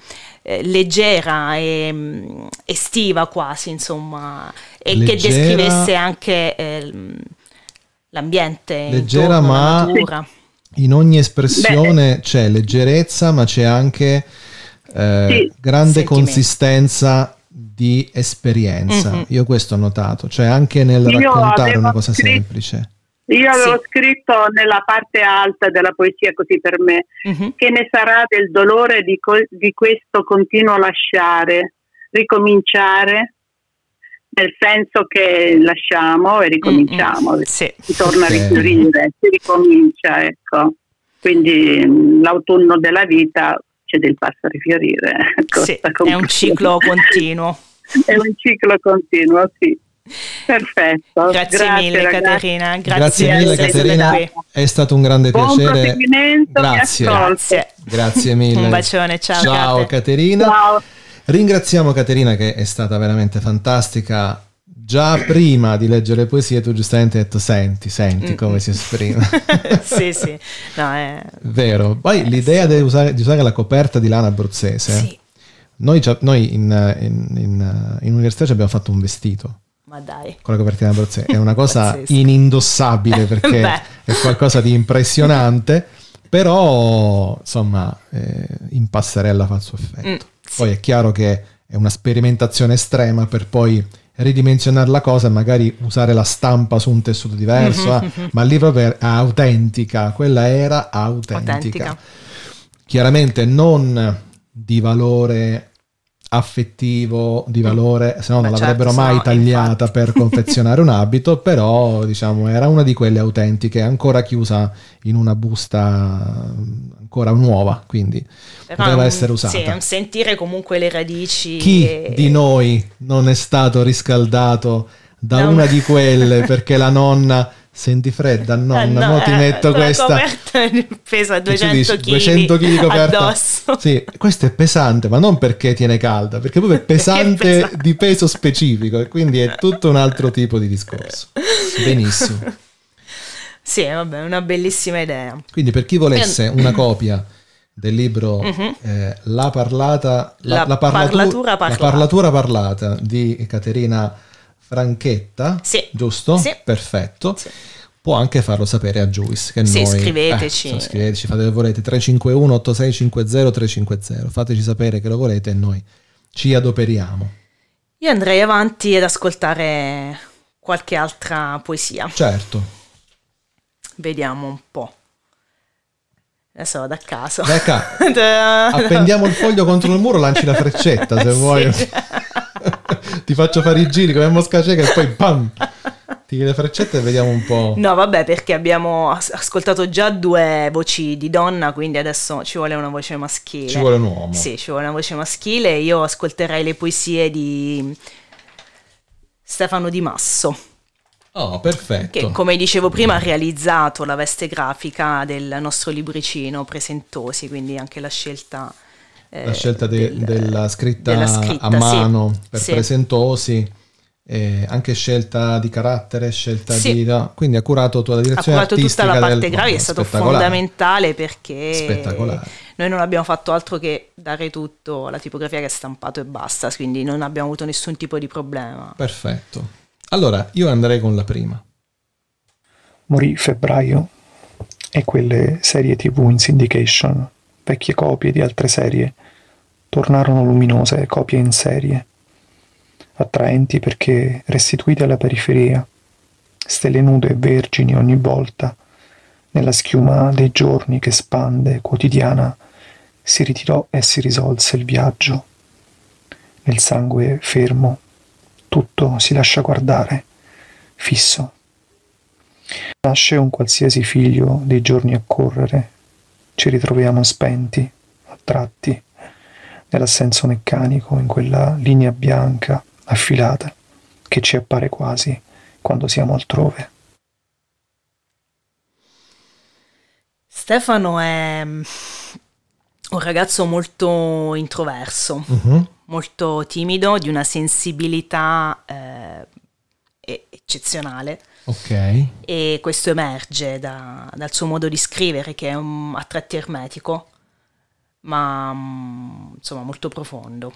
eh, leggera e mh, estiva quasi, insomma, e leggera, che descrivesse anche eh, l'ambiente leggera, intorno, ma natura. In ogni espressione Beh. c'è leggerezza, ma c'è anche eh, sì. grande consistenza di esperienza. Mm-hmm. Io questo ho notato, cioè anche nel Io raccontare una cosa scritto, semplice. Io avevo sì. scritto nella parte alta della poesia così per me, mm-hmm. che ne sarà del dolore di, co- di questo continuo lasciare, ricominciare, nel senso che lasciamo e ricominciamo, mm-hmm. sì. si torna okay. a rifiorire, si ricomincia, ecco. Quindi mm, l'autunno della vita c'è del passo a rifiorire. Sì, è un ciclo continuo. è un ciclo continuo, sì. Perfetto. Grazie, grazie mille ragazzi. Caterina. Grazie, grazie mille Caterina. È stato un grande Buon piacere. Grazie. grazie. Grazie mille. un bacione, ciao. Ciao Cate. Caterina. Ciao. Ringraziamo Caterina che è stata veramente fantastica. Già prima di leggere poesie tu giustamente hai detto senti, senti Mm-mm. come si esprime. sì, sì. No, è... Vero. Poi eh, l'idea sì. di, usare, di, usare, la coperta di lana abruzzese. Sì. Noi, noi in, in, in, in università ci abbiamo fatto un vestito ma dai. Con la copertina abruzzese. È una cosa inindossabile perché è qualcosa di impressionante, però insomma eh, in passerella fa il suo effetto. Mm. Poi è chiaro che è una sperimentazione estrema per poi ridimensionare la cosa e magari usare la stampa su un tessuto diverso, mm-hmm, mm-hmm. ma lì proprio è autentica, quella era autentica. autentica. Chiaramente non di valore affettivo di valore, se no non Beh, l'avrebbero certo, mai tagliata infatti. per confezionare un abito, però diciamo era una di quelle autentiche, ancora chiusa in una busta ancora nuova, quindi però poteva un, essere usata. Sì, sentire comunque le radici. Chi e... di noi non è stato riscaldato da no. una di quelle perché la nonna Senti fredda, nonna, eh, no, ti eh, metto questa. coperta pesa 200 kg 200 kg coperta. Addosso. Sì, questo è pesante, ma non perché tiene calda, perché proprio è pesante, pesante. di peso specifico e quindi è tutto un altro tipo di discorso. Benissimo. Sì, vabbè, una bellissima idea. Quindi per chi volesse una copia del libro uh-huh. eh, La parlata la, la, la parlatura, parlata. la parlatura parlata di Caterina Franchetta, sì. giusto? Sì. Perfetto. Sì. Può anche farlo sapere a Juice che sì, noi scriveteci. Eh, scriveteci, fate che volete 351 8650 350. Fateci sapere che lo volete e noi ci adoperiamo. Io andrei avanti ad ascoltare qualche altra poesia. Certo. Vediamo un po'. Adesso vado a caso. Ecco, appendiamo il foglio contro il muro, lanci la freccetta se vuoi. ti faccio fare i giri come mosca cieca e poi pam! Tiri le freccette e vediamo un po'. No, vabbè, perché abbiamo ascoltato già due voci di donna, quindi adesso ci vuole una voce maschile. Ci vuole un uomo. Sì, ci vuole una voce maschile. Io ascolterei le poesie di Stefano Di Masso. Oh, perfetto. Che, come dicevo prima, ha realizzato la veste grafica del nostro libricino Presentosi, quindi anche la scelta la scelta de, del, della, scritta della, scritta a mano sì, per sì. presentosi, eh, anche scelta di carattere, scelta sì. di... No, quindi ha curato tutta la direzione ha curato tutta la parte grafica, è stato fondamentale perché noi non abbiamo fatto altro che dare tutto alla tipografia che è stampato e basta, quindi non abbiamo avuto nessun tipo di problema. Perfetto. Allora, io andrei con la prima. Morì febbraio e quelle serie tv in syndication, vecchie copie di altre serie tornarono luminose copie in serie. attraenti perché restituite alla periferia, stelle nude e vergini ogni volta, nella schiuma dei giorni che spande, quotidiana, si ritirò e si risolse il viaggio. Nel sangue fermo, tutto si lascia guardare, fisso. Nasce un qualsiasi figlio dei giorni a correre, ci ritroviamo spenti, attratti, nell'assenso meccanico, in quella linea bianca, affilata, che ci appare quasi quando siamo altrove. Stefano è un ragazzo molto introverso, Mhm. molto timido, di una sensibilità eh, eccezionale Ok. e questo emerge da- dal suo modo di scrivere che è un, a tratti ermetico, ma mm, insomma molto profondo.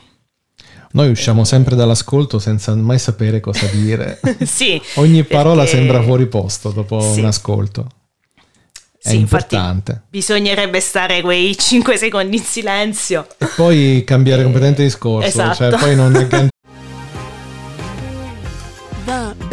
Noi usciamo sempre dall'ascolto senza mai sapere cosa dire. sì, Ogni parola perché- sembra fuori posto dopo Sì. un ascolto. È Sì, importante. bisognerebbe stare quei 5 secondi in silenzio. E poi cambiare completamente discorso. Esatto. Cioè, poi non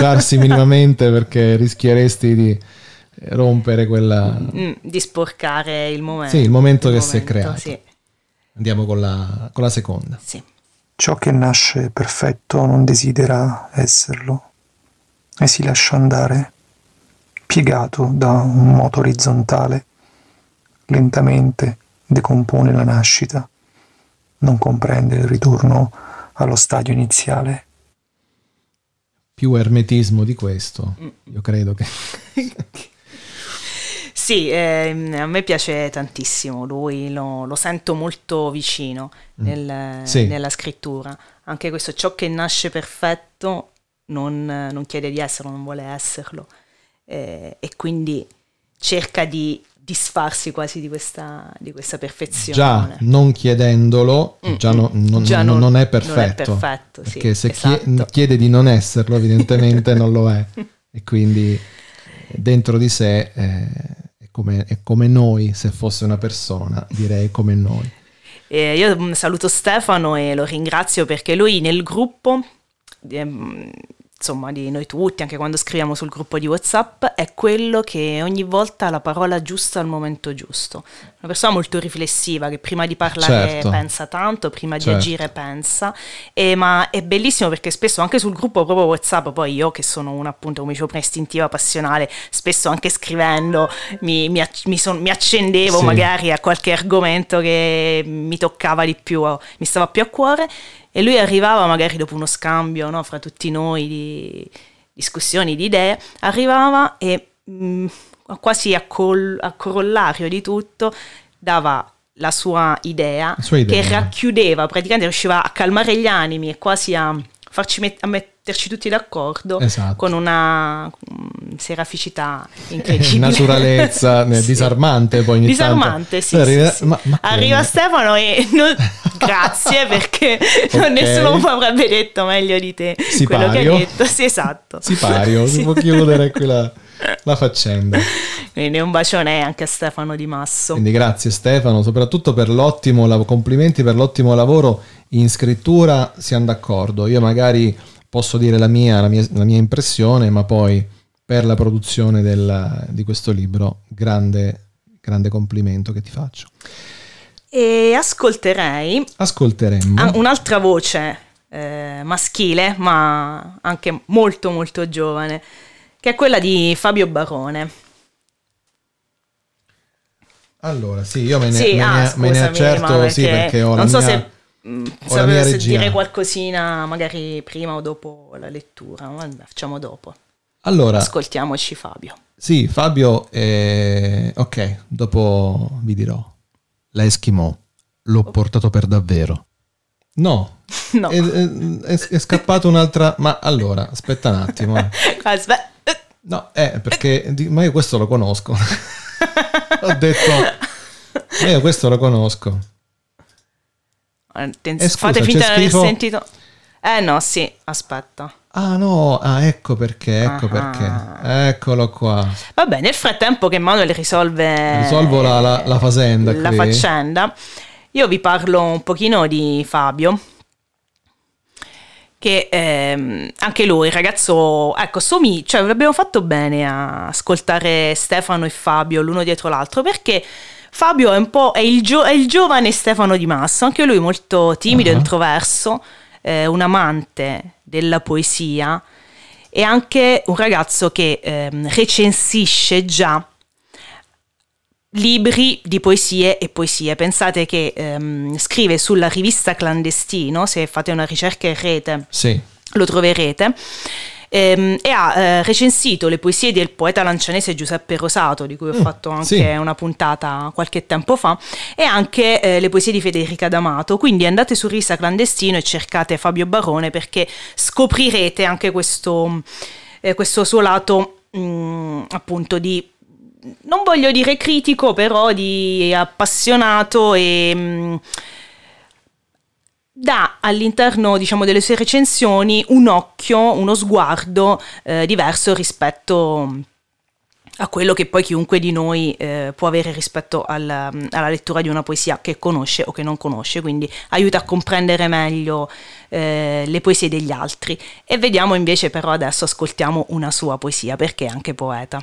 Lasciarsi minimamente perché rischieresti di rompere quella... Mm, di sporcare il momento. Sì, il momento che si è momento, creato. Sì, Andiamo con la, con la seconda. sì. Ciò che nasce perfetto non desidera esserlo e si lascia andare, piegato da un moto orizzontale, lentamente decompone la nascita, non comprende il ritorno allo stadio iniziale. Più ermetismo di questo, io credo che... Sì, ehm, a me piace tantissimo lui, lo, lo sento molto vicino nel- Sì. nella scrittura. Anche questo, ciò che nasce perfetto non, non chiede di esserlo, non vuole esserlo. Eh, e quindi cerca di disfarsi quasi di questa, di questa perfezione. Già non chiedendolo, Mm, già, no- non, Già non- non- è non è perfetto. perfetto, sì, perché se esatto. chiede di non esserlo, evidentemente non lo è. E quindi dentro di sé eh, è, come, è come noi, se fosse una persona, direi come noi. E io mm, saluto Stefano e lo ringrazio perché lui nel gruppo, ehm, insomma di noi tutti, anche quando scriviamo sul gruppo di WhatsApp, è quello che ogni volta ha la parola giusta al momento giusto. Una persona molto riflessiva che prima di parlare Certo. pensa tanto, prima di Certo. agire pensa, e, ma è bellissimo perché spesso anche sul gruppo proprio WhatsApp, poi io che sono una appunto come dicevo prima istintiva passionale, spesso anche scrivendo mi, mi mi son- mi accendevo Sì. magari a qualche argomento che mi toccava di più, mi stava più a cuore e lui arrivava magari dopo uno scambio no, fra tutti noi di discussioni, di idee, arrivava e mh, quasi a, col- a corollario di tutto dava la sua idea, La sua idea. che racchiudeva, praticamente riusciva a calmare gli animi e quasi a farci met- a metterci tutti d'accordo Esatto. con una mm, seraficità incredibile. Naturalezza, eh, Sì. disarmante poi ogni Disarmante, tanto. sì, Arriva, sì, ma- ma Arriva? Stefano e non- grazie perché Ok. nessuno avrebbe detto meglio di te quello che Sipario. hai detto. Sì, esatto. Sipario, si può chiudere qui la, la faccenda. Quindi un bacione anche a Stefano Di Masso. Quindi grazie Stefano, soprattutto per l'ottimo lavoro, complimenti per l'ottimo lavoro in scrittura, siamo d'accordo. Io magari posso dire la mia, la mia, la mia impressione, ma poi per la produzione del- di questo libro, grande, grande complimento che ti faccio. E ascolterei Ascolteremmo. ah, un'altra voce eh, maschile, ma anche molto molto giovane, che è quella di Fabio Barone. Allora, sì, io me ne, Sì, me ah, ne- me ne scusami, accerto, sì, perché perché ho non la so mia, se, mh, ho la sapevo mia se regia. dire qualcosina magari prima o dopo la lettura, ma facciamo dopo. Allora, Ascoltiamoci Fabio. sì, Fabio, eh, ok, dopo vi dirò. La Eskimo, l'ho portato per davvero. No, No. è, è- è scappato un'altra... Ma allora, aspetta un attimo. eh. Aspetta. No, eh, perché... Ma io questo lo conosco. Ho detto... Ma io questo lo conosco. Atten- Eh, scusa, fate finta di aver sentito. Eh no, sì, aspetta. Ah no, ah, ecco perché, ecco Ah. perché. Eccolo qua. Vabbè, nel frattempo che Manuel risolve Risolvo la, la, la faccenda la qui. faccenda, io vi parlo un pochino di Fabio, che ehm, anche lui, ragazzo, ecco, somi, cioè abbiamo fatto bene a ascoltare Stefano e Fabio l'uno dietro l'altro, perché Fabio è un po' è il, gio- è il giovane Stefano Di Masso, anche lui molto timido, Ah. introverso, eh, un amante della poesia e anche un ragazzo che ehm, recensisce già libri di poesie e poesie. Pensate che ehm, scrive sulla rivista Clandestino, se fate una ricerca in rete Sì. lo troverete. Ehm, e ha eh, recensito le poesie del poeta lancianese Giuseppe Rosato, di cui ho fatto anche sì. una puntata qualche tempo fa, e anche eh, le poesie di Federica D'Amato. Quindi andate su Risa Clandestino e cercate Fabio Barone perché scoprirete anche questo, eh, questo suo lato mm, appunto di non voglio dire critico, però di appassionato e mm, dà all'interno diciamo, delle sue recensioni un occhio, uno sguardo eh, diverso rispetto a quello che poi chiunque di noi eh, può avere rispetto alla, alla lettura di una poesia che conosce o che non conosce, quindi aiuta a comprendere meglio eh, le poesie degli altri. E vediamo invece però adesso ascoltiamo una sua poesia perché è anche poeta.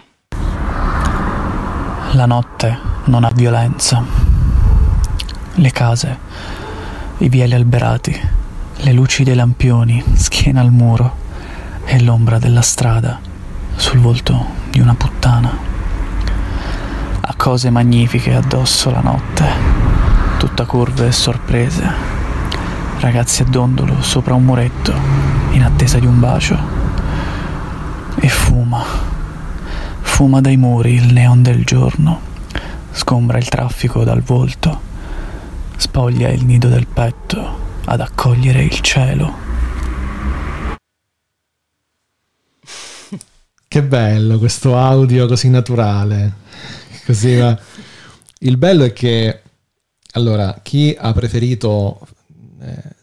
La notte non ha violenza. Le case, i viali alberati, le luci dei lampioni, schiena al muro e l'ombra della strada sul volto di una puttana. Ha cose magnifiche addosso la notte, tutta curve e sorprese. Ragazzi a dondolo sopra un muretto in attesa di un bacio. E fuma Fuma dai muri il neon del giorno, sgombra il traffico dal volto, spoglia il nido del petto ad accogliere il cielo. Che bello questo audio così naturale. Così, ma... Il bello è che, allora, chi ha preferito eh,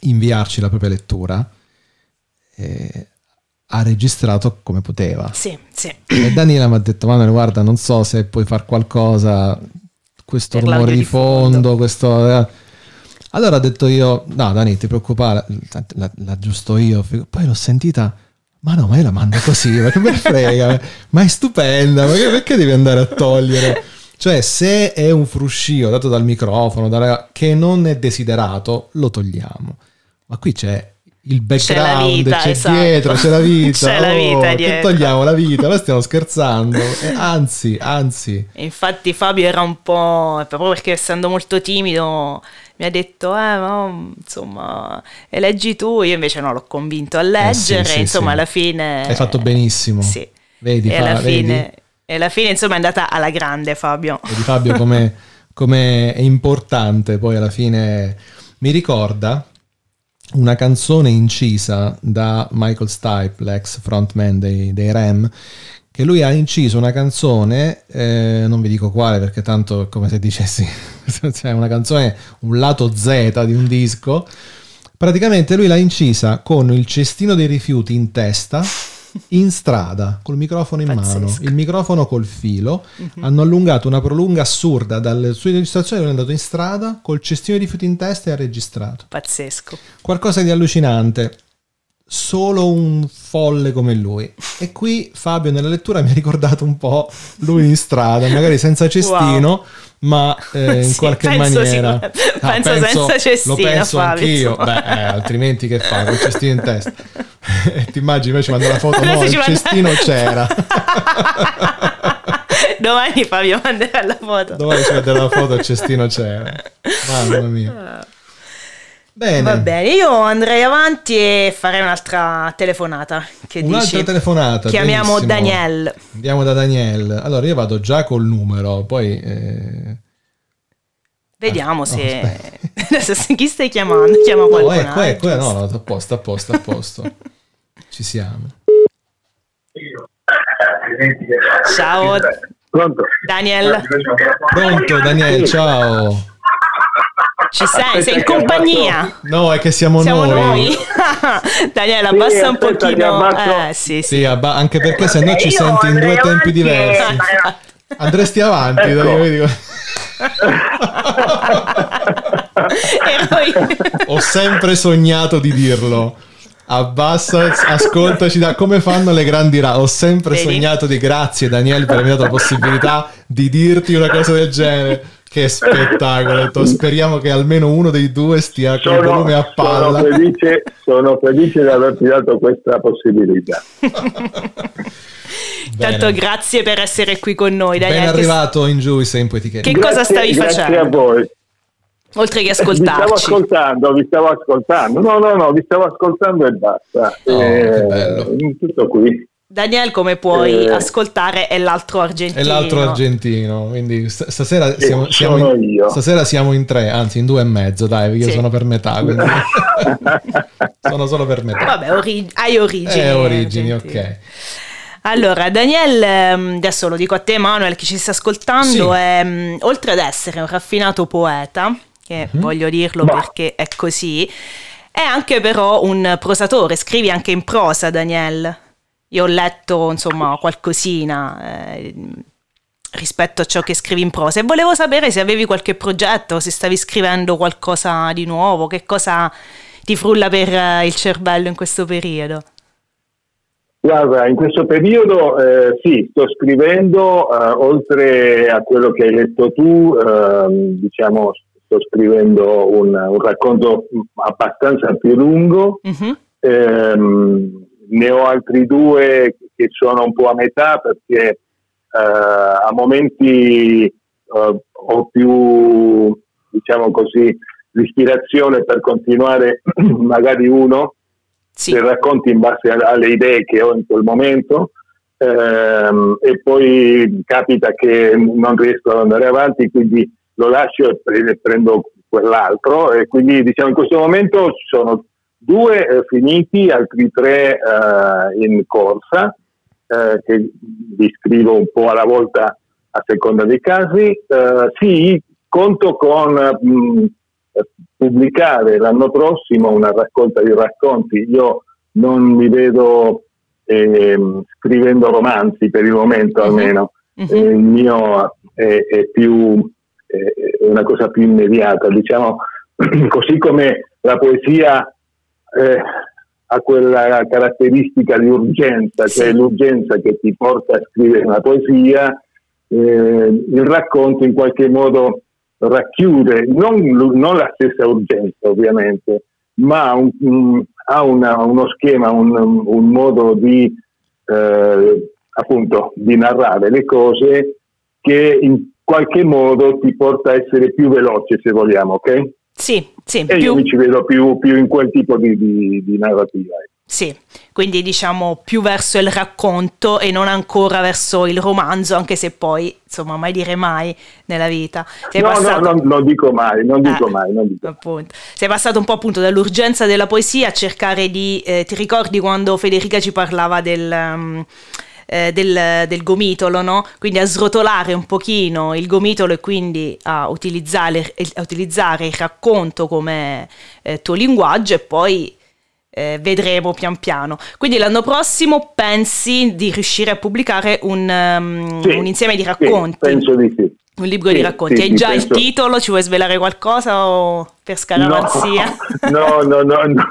inviarci la propria lettura eh, ha registrato come poteva. Sì, sì. E Daniela mi ha detto, Manuel, guarda, non so se puoi far qualcosa, questo Per rumore di fondo." fondo, questo... eh. Allora ho detto io, no Dani, ti preoccupare, la, l'aggiusto io. Poi l'ho sentita, ma no, ma io la mando così, ma che me frega, ma è stupenda, ma che- perché devi andare a togliere? Cioè, se è un fruscio dato dal microfono, dalla- che non è desiderato, lo togliamo. Ma qui c'è il background, vita, c'è esatto. dietro, c'è la vita. C'è la vita oh, dietro. togliamo la vita, ma stiamo scherzando. Eh, anzi, anzi. Infatti Fabio era un po', proprio perché essendo molto timido, mi ha detto, eh, ma insomma, e leggi tu, io invece no, l'ho convinto a leggere, Eh, sì, sì, insomma, sì. alla fine... Hai fatto benissimo. Sì. Vedi, e fa- alla vedi? fine, e alla fine, insomma, è andata alla grande Fabio. Vedi Fabio come è importante poi alla fine mi ricorda una canzone incisa da Michael Stipe, l'ex frontman dei, dei Rem, che lui ha inciso una canzone, eh, non vi dico quale perché tanto è come se dicessi, cioè una canzone, un lato Z di un disco, praticamente lui l'ha incisa con il cestino dei rifiuti in testa, in strada, col microfono in Pazzesco. mano, il microfono col filo, hanno allungato una prolunga assurda dalle sue registrazioni, lui è andato in strada col cestino di rifiuti in testa e ha registrato. Pazzesco. Qualcosa di allucinante. Solo un folle come lui. E qui Fabio nella lettura mi ha ricordato un po' lui in strada, magari senza cestino. Wow ma eh, in sì, qualche penso maniera. ah, penso, penso, senza cestino lo penso Fabio, anch'io. Beh, eh, altrimenti che fa? Col cestino in testa. E ti immagini invece manda la foto no il cestino c'era. Domani Fabio manderà la foto. Domani ci manderà la foto il cestino c'era. Mamma mia Bene. Va bene, io andrei avanti e farei un'altra telefonata. Che un'altra dici? telefonata. Chiamiamo benissimo. Daniel. Andiamo da Daniel. Allora io vado già col numero, poi... Eh... Vediamo ah, se... Adesso chi stai chiamando? Chiama no, qualcun ecco, ecco, altro. no, no, a posto, a posto, a posto. Ci siamo. Ciao. Pronto? Daniel. Pronto Daniel, ciao. Ci sei? sei in compagnia? No, è che siamo, Siamo noi. noi. Daniele, abbassa Sì, un aspetta, pochino. Eh, sì, sì. Sì, abba- anche perché se no ci senti in due tempi diversi. Andresti avanti, Ecco. dai, dico-. Ho sempre sognato di dirlo. Abbassa, ascoltaci da come fanno le grandi radio. Ho sempre Vedi? sognato di grazie Daniele per avermi dato la possibilità di dirti una cosa del genere. Che spettacolo! Detto, Speriamo che almeno uno dei due stia con il Sono, volume a sono palla. felice, sono felice di averti dato questa possibilità. Tanto grazie per essere qui con noi, Ben Daniele. che- arrivato in giù in Poetiche. Che cosa stavi grazie facendo? a voi. Oltre che Vi stavo ascoltarci. ascoltando, vi stavo ascoltando. No, no, no, vi stavo ascoltando e basta. Oh, Eh, che bello. Tutto qui. Daniel, come puoi Eh. ascoltare, è l'altro argentino. E l'altro argentino, quindi st- stasera Sì, siamo, in, io. stasera siamo in tre, anzi in due e mezzo, dai, perché io Sì. sono per metà, quindi sono solo per metà. Vabbè, ori- hai origini. Eh, origini, argentine. ok. Allora, Daniel, ehm, adesso lo dico a te, Manuel, che ci sta ascoltando, Sì. è, mm, oltre ad essere un raffinato poeta, che Mhm. voglio dirlo perché è così, è anche però un prosatore, scrivi anche in prosa, Daniel. Io ho letto, insomma, qualcosina eh, rispetto a ciò che scrivi in prosa e volevo sapere se avevi qualche progetto, se stavi scrivendo qualcosa di nuovo, che cosa ti frulla per eh, il cervello in questo periodo. Guarda, in questo periodo eh, sì, sto scrivendo, eh, oltre a quello che hai letto tu, ehm, diciamo, sto scrivendo un, un racconto abbastanza più lungo. Mhm. Ehm, ne ho altri due che sono un po' a metà perché eh, a momenti eh, ho più, diciamo così, l'ispirazione per continuare magari uno Sì. se racconti in base alle idee che ho in quel momento ehm, e poi capita che non riesco ad andare avanti, quindi lo lascio e pre- prendo quell'altro e quindi diciamo in questo momento ci sono due eh, finiti, altri tre eh, in corsa eh, che vi scrivo un po' alla volta a seconda dei casi. Eh, sì, conto con mh, eh, pubblicare l'anno prossimo una raccolta di racconti. Io non mi vedo ehm, scrivendo romanzi per il momento Mhm. almeno. Mhm. Eh, il mio è, è più è una cosa più immediata, diciamo così come la poesia eh, ha quella caratteristica di urgenza, cioè l'urgenza che ti porta a scrivere una poesia, eh, il racconto in qualche modo racchiude non, non la stessa urgenza ovviamente, ma un- un- ha una- uno schema, un, un modo di eh, appunto di narrare le cose che in qualche modo ti porta a essere più veloce se vogliamo, ok? Sì, sì, E io più, mi ci vedo più, più in quel tipo di, di- di narrativa. ecco. sì, quindi diciamo più verso il racconto e non ancora verso il romanzo, anche se poi, insomma, mai dire mai nella vita. Sei No, passato, no, no, non dico mai, non dico Eh. mai, non dico appunto, sei passato un po' appunto dall'urgenza della poesia a cercare di, eh, ti ricordi quando Federica ci parlava del... um, eh, del, del gomitolo, no? Quindi a srotolare un pochino il gomitolo e quindi a utilizzare, a utilizzare il racconto come eh, tuo linguaggio e poi eh, vedremo pian piano. Quindi l'anno prossimo pensi di riuscire a pubblicare un, um, Sì, un insieme di Sì, racconti? penso di sì. Un libro di Sì, racconti. sì, Hai sì, già penso- il titolo? Ci vuoi svelare qualcosa o per scaramanzia? No, no, no, no,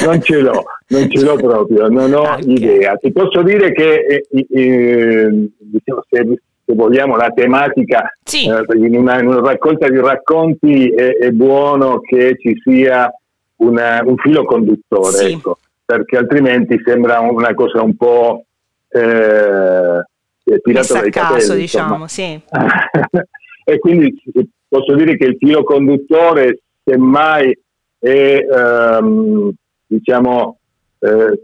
non ce l'ho, non ce l'ho proprio, non ho Ok. idea. Ti posso dire che eh, eh, diciamo, se, se vogliamo la tematica Sì. eh, in, una, in una raccolta di racconti è, è buono che ci sia una- un filo conduttore, Sì. ecco, perché altrimenti sembra una cosa un po' eh, eh, tirata dai caso, capelli. insomma. diciamo, sì. e quindi posso dire che il filo conduttore semmai è ehm, diciamo eh,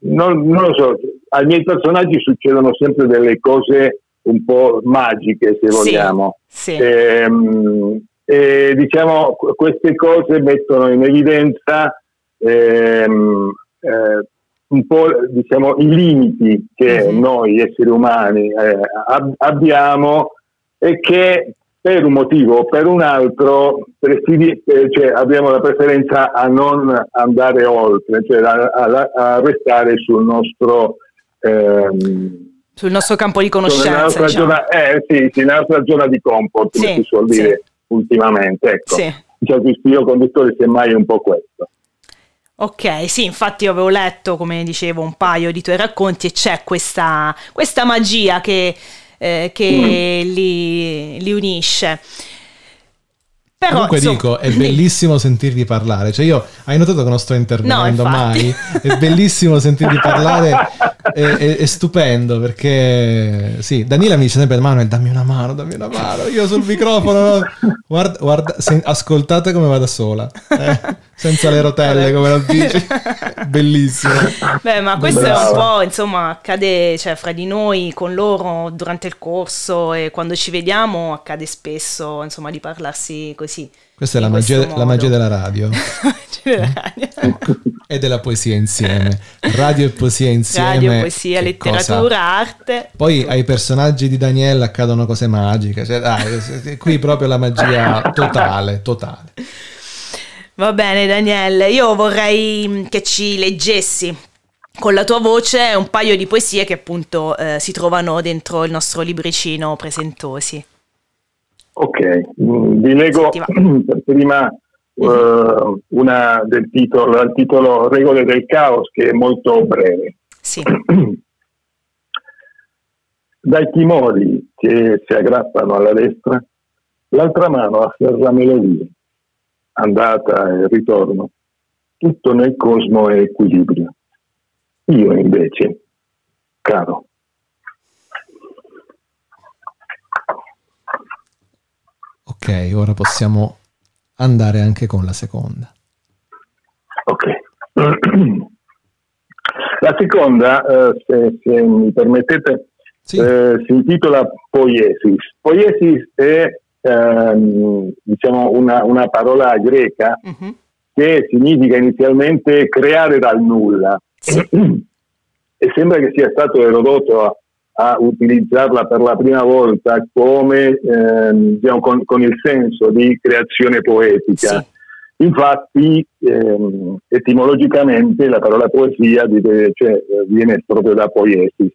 non, non lo so ai miei personaggi succedono sempre delle cose un po' magiche se Sì, vogliamo sì. Ehm, e diciamo qu- queste cose mettono in evidenza ehm, eh, un po' diciamo i limiti che Mhm. noi esseri umani eh, ab- abbiamo e che per un motivo o per un altro preferi- eh, cioè, abbiamo la preferenza a non andare oltre, cioè a, a- a restare sul nostro ehm, Sul nostro campo di nella conoscenza, nostra, diciamo. zona, eh, sì, sì, nella nostra zona di comfort, come Sì, si suol sì. Ultimamente. Ecco. Sì. Diciamo, il filo conduttore semmai è un po' questo. Ok, sì, infatti io avevo letto, come dicevo, un paio di tuoi racconti e c'è questa, questa magia che, eh, che Mm. li, li unisce. Però, Comunque insomma, dico, è sì. bellissimo sentirvi parlare. Cioè io, hai notato che non sto intervenendo No, mai? È bellissimo sentirvi parlare, è, è- è stupendo perché... Sì, Daniela mi dice sempre, Manuel, dammi una mano, dammi una mano. Io sul microfono, no? guarda, guarda, se- ascoltate come va da sola, eh? senza le rotelle, come lo dici. Bellissimo. Beh, ma questo è un Brava. po', insomma, accade cioè, fra di noi, con loro, durante il corso e quando ci vediamo accade spesso, insomma, di parlarsi così. Questa è la magia, la magia della radio Cioè, e della poesia insieme. Radio e poesia insieme. Radio, poesia, che letteratura, cosa- arte. Poi ai personaggi di Daniela accadono cose magiche, cioè, dai, qui proprio la magia totale, totale. Va bene, Daniele, io vorrei mm, che ci leggessi con la tua voce un paio di poesie che appunto eh, si trovano dentro il nostro libricino Presentosi. Ok, mm, vi leggo per prima eh, una del titolo, il titolo Regole del caos che è molto breve. Sì, Dai timori che si aggrappano alla destra, l'altra mano afferra melodie, andata e ritorno, tutto nel cosmo è equilibrio. Io invece, caro, Ok, ora possiamo andare anche con la seconda. Ok. La seconda, eh, se, se mi permettete, Sì, eh, si intitola Poiesis. Poiesis è ehm, diciamo una, una parola greca Mhm. che significa inizialmente creare dal nulla Sì. e sembra che sia stato Erodoto a, a utilizzarla per la prima volta come ehm, diciamo, con, con il senso di creazione poetica. Sì. Infatti, ehm, etimologicamente la parola poesia vive- cioè, eh, viene proprio da poiesis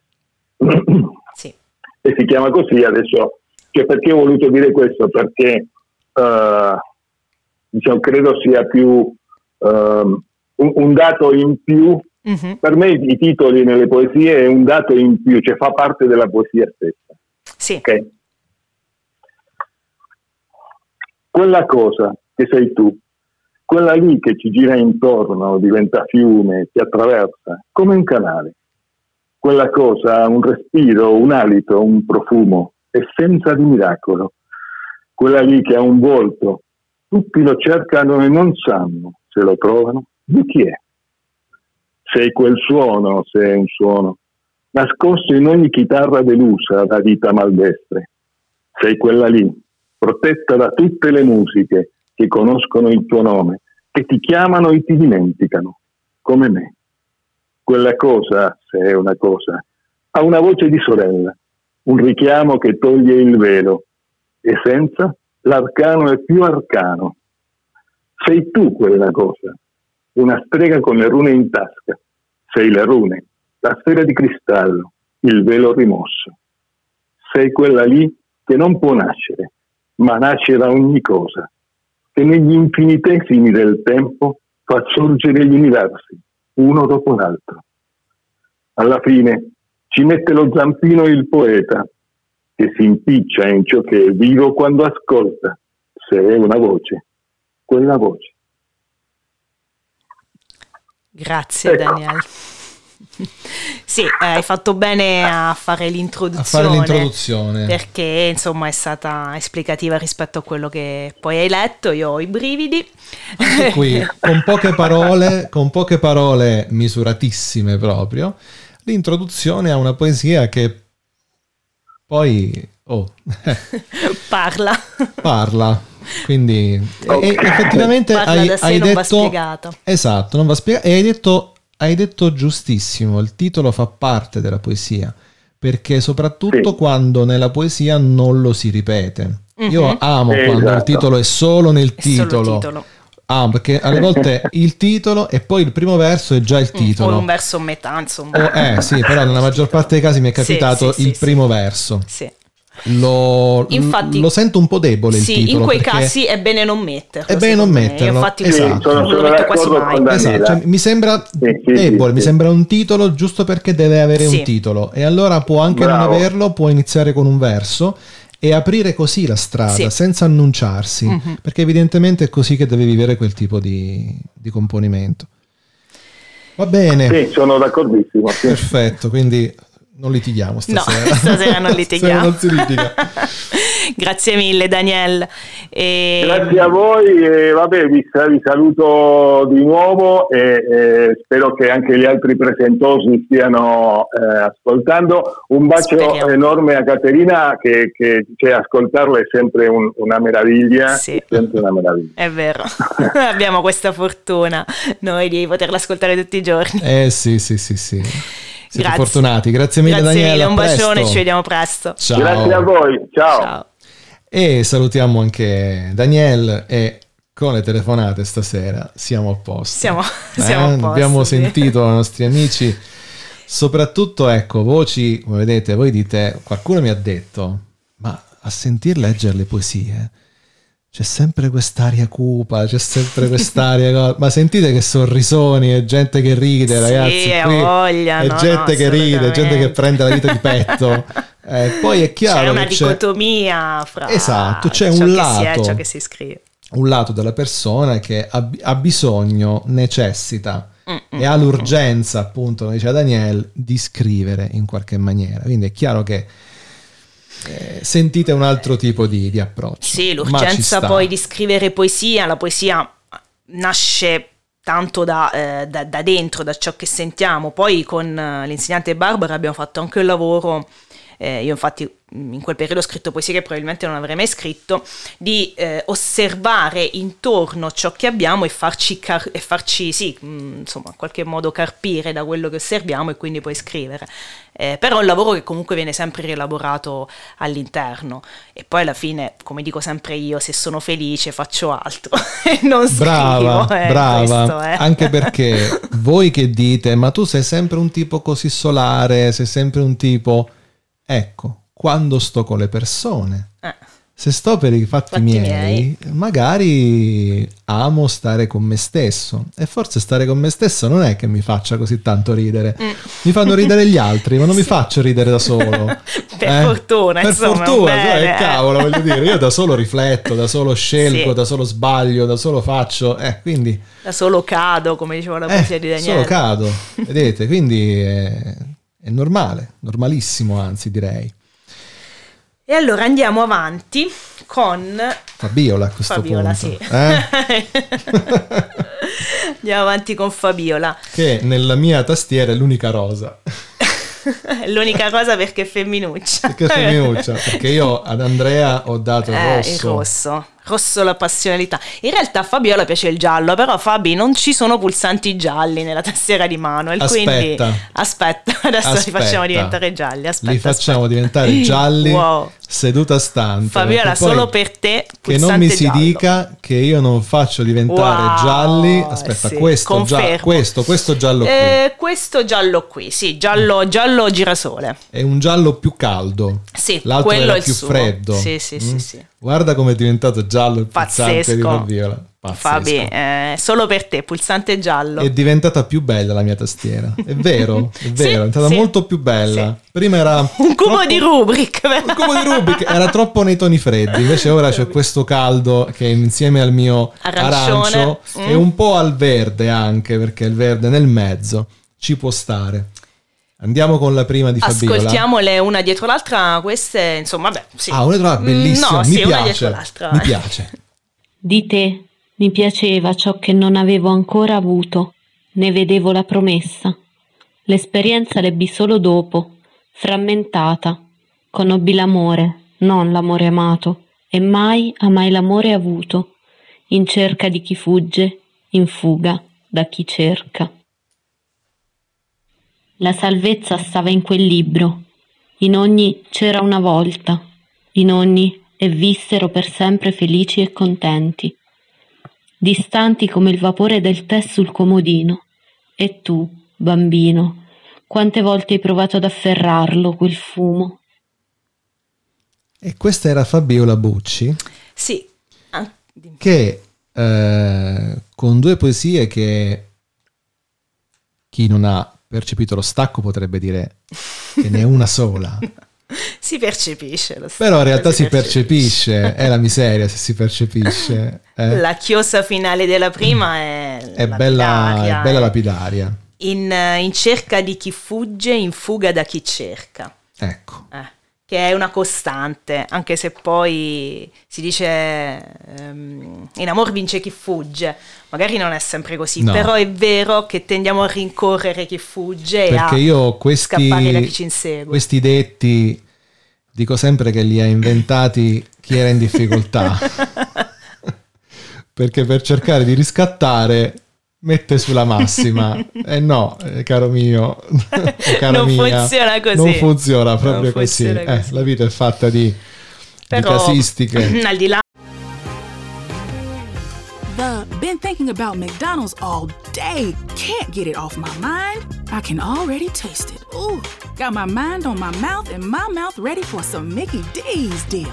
sì. e si chiama così adesso. Cioè, perché ho voluto dire questo? Perché eh, diciamo, credo sia più ehm, un, un dato in più. Mhm. Per me i titoli nelle poesie è un dato in più, cioè fa parte della poesia stessa. Sì. ok? Quella cosa che sei tu, quella lì che ci gira intorno, diventa fiume, ti attraversa, come un canale. Quella cosa ha un respiro, un alito, un profumo, essenza di miracolo. Quella lì che ha un volto, tutti lo cercano e non sanno se lo trovano, di chi è. Sei quel suono, se è un suono, nascosto in ogni chitarra delusa da vita maldestre. Sei quella lì, protetta da tutte le musiche che conoscono il tuo nome, che ti chiamano e ti dimenticano, come me. Quella cosa, se è una cosa, ha una voce di sorella, un richiamo che toglie il velo, e senza l'arcano è più arcano. Sei tu quella cosa, una strega con le rune in tasca. Sei rune, la sfera di cristallo, il velo rimosso. Sei quella lì che non può nascere, ma nasce da ogni cosa, che negli infinitesimi del tempo fa sorgere gli universi, uno dopo l'altro. Alla fine ci mette lo zampino il poeta, che si impiccia in ciò che è vivo quando ascolta, se è una voce, quella voce. Grazie ecco. Daniel. Sì, eh, hai fatto bene a fare l'introduzione. A fare l'introduzione. Perché insomma è stata esplicativa rispetto a quello che poi hai letto. Io ho i brividi. Anche qui, con poche parole, con poche parole misuratissime proprio, l'introduzione a una poesia che poi oh, parla. Parla. Quindi okay. e, effettivamente parla hai, da sé, hai non detto va spiegato. Esatto, non va spiegato e hai detto hai detto giustissimo, il titolo fa parte della poesia, perché soprattutto sì. quando nella poesia non lo si ripete. Mm-hmm. Io amo esatto. quando il titolo è solo nel titolo. titolo. Ah, perché alle volte il titolo e poi il primo verso è già il titolo. O un verso metà, insomma. O, eh sì, però nella maggior parte dei casi mi è capitato sì, sì, il primo verso. Sì. Lo, infatti, lo sento un po' debole sì, il titolo. in quei casi è bene non metterlo. È bene non metterlo. Infatti esatto. non lo metto quasi mai. Esatto. Cioè, mi sembra sì, sì, debole, sì, mi sembra un titolo giusto perché deve avere un titolo. E allora può anche Bravo. non averlo, può iniziare con un verso e aprire così la strada senza annunciarsi. Mm-hmm. Perché evidentemente è così che deve vivere quel tipo di, di componimento. Va bene. Sì, sono d'accordissimo. Perfetto, quindi non litighiamo stasera. No, stasera non litighiamo. non si litiga. Grazie mille Daniel. E... Grazie a voi e vabbè vi, vi saluto di nuovo e, e, spero che anche gli altri presentosi stiano eh, ascoltando. Un bacio Speriamo. enorme a Caterina che, che cioè, ascoltarla è sempre un, una meraviglia. Sì. È sempre una meraviglia. È vero, abbiamo questa fortuna noi di poterla ascoltare tutti i giorni. Eh sì, sì, sì, sì. Siete Grazie. fortunati. Grazie mille Grazie Daniela. Mille, un bacione, ci vediamo presto. Ciao. Grazie a voi. Ciao. Ciao. E salutiamo anche Daniel e con le telefonate stasera siamo a posto. Siamo, siamo eh? a posto. Abbiamo sì. sentito i nostri amici, soprattutto ecco, voci, come vedete, voi dite, qualcuno mi ha detto, ma a sentir leggere le poesie c'è sempre quest'aria cupa, c'è sempre quest'aria. ma sentite che sorrisoni e gente che ride, sì, ragazzi. Qui voglia, e no, gente no, che ride, gente che prende la vita di petto. Eh, poi è chiaro c'è una dicotomia fra esatto, c'è un lato, è ciò che si scrive. Un lato della persona che ha, ha bisogno, necessita Mm-mm. e ha l'urgenza, appunto, come diceva Daniel, di scrivere in qualche maniera. Quindi è chiaro che eh, sentite un altro tipo di, di approccio. Sì, l'urgenza poi di scrivere poesia, la poesia nasce tanto da, eh, da, da, dentro, da ciò che sentiamo. Poi con uh, l'insegnante Barbara abbiamo fatto anche un lavoro, eh, io infatti in quel periodo ho scritto poesie che probabilmente non avrei mai scritto, di eh, osservare intorno ciò che abbiamo e farci, car- e farci sì, mh, insomma, in qualche modo carpire da quello che osserviamo e quindi poi scrivere. Eh, però è un lavoro che comunque viene sempre rielaborato all'interno e poi alla fine, come dico sempre io, se sono felice faccio altro e non brava, scrivo. Eh, brava, anche perché voi che dite, ma tu sei sempre un tipo così solare, sei sempre un tipo... Ecco, quando sto con le persone. Eh. Se sto per i fatti, Fatti miei, miei. magari amo stare con me stesso. E forse stare con me stesso non è che mi faccia così tanto ridere. Mm. Mi fanno ridere gli altri, ma non mi faccio ridere da solo. per Eh? fortuna, Per insomma, fortuna, bene, cioè, eh. cavolo, voglio dire, io da solo rifletto, da solo scelgo, Sì. da solo sbaglio, da solo faccio. Eh, quindi Da solo cado, come diceva la eh, poesia di Daniele. solo cado. Vedete, quindi è, normale, normalissimo anzi direi. E allora andiamo avanti con Fabiola a questo Fabiola, punto. sì. eh? andiamo avanti con Fabiola. che nella mia tastiera è l'unica rosa. L'unica cosa perché è femminuccia. Perché è femminuccia, perché io ad Andrea ho dato il Eh, rosso. il rosso. Rosso la passionalità. In realtà a Fabiola piace il giallo, però Fabi non ci sono pulsanti gialli nella tastiera di Manuel. Quindi Aspetta. aspetta, adesso li Aspetta. facciamo diventare gialli. Aspetta, Li facciamo aspetta. diventare gialli Wow. seduta stante. Fabiola, solo per te. Che non mi si giallo. dica che io non faccio diventare Wow, gialli. Aspetta, sì, questo, confermo. questo, questo giallo qui Eh, questo giallo qui, sì, giallo, giallo girasole. è un giallo più caldo. Sì, L'altro quello è il più suo. freddo. Sì, sì, sì, Mm. sì. Guarda come è diventato giallo il pulsante di Pazzesco. Fabiola. Pazzesco. Fabi, eh, solo per te, pulsante giallo. È diventata più bella la mia tastiera. È vero, è vero, è diventata sì. molto più bella. Prima era Un cubo troppo- di Rubrik. Un cubo di Rubik era troppo nei toni freddi, invece ora c'è questo caldo che insieme al mio Arancione. arancio Mm. e un po' al verde anche, perché il verde nel mezzo ci può stare. Andiamo con la prima di Fabiola. Ascoltiamole una dietro l'altra, queste, insomma, vabbè, sì. Ah, una tra Mm, bellissima, No, mi sì, una dietro piace. l'altra. Mi piace. Di te mi piaceva ciò che non avevo ancora avuto, ne vedevo la promessa. L'esperienza l'ebbi solo dopo, frammentata. Conobbi l'amore, non l'amore amato, e mai amai l'amore avuto, in cerca di chi fugge, in fuga da chi cerca. La salvezza stava in quel libro, in ogni c'era una volta, in ogni e vissero per sempre felici e contenti, distanti come il vapore del tè sul comodino. E tu, bambino, quante volte hai provato ad afferrarlo, quel fumo? E questa era Fabiola Bucci Sì. Ah, che eh, con due poesie che chi non ha percepito lo stacco potrebbe dire che ne è una sola. Si percepisce lo Però in realtà si percepisce. percepisce, è la miseria se si percepisce. eh. La chiosa finale della prima è, È bella, è bella lapidaria. In, eh, in cerca di chi fugge, in fuga da chi cerca. Ecco. Eh, che è una costante, anche se poi si dice ehm, in amor vince chi fugge, magari non è sempre così, No. però è vero che tendiamo a rincorrere chi fugge e Perché a io questi, scappare da chi ci insegue. questi detti dico sempre che li ha inventati chi era in difficoltà. Perché per cercare di riscattare mette sulla massima. E no, eh, caro mio, cara Non mia, funziona così. Non funziona proprio Non così. funziona Eh, così. la vita è fatta di, di Però, casistiche. al di là The been thinking about McDonald's all day. Can't get it off my mind. I can already taste it. Ooh, got my mind on my mouth and my mouth ready for some Mickey D's deal.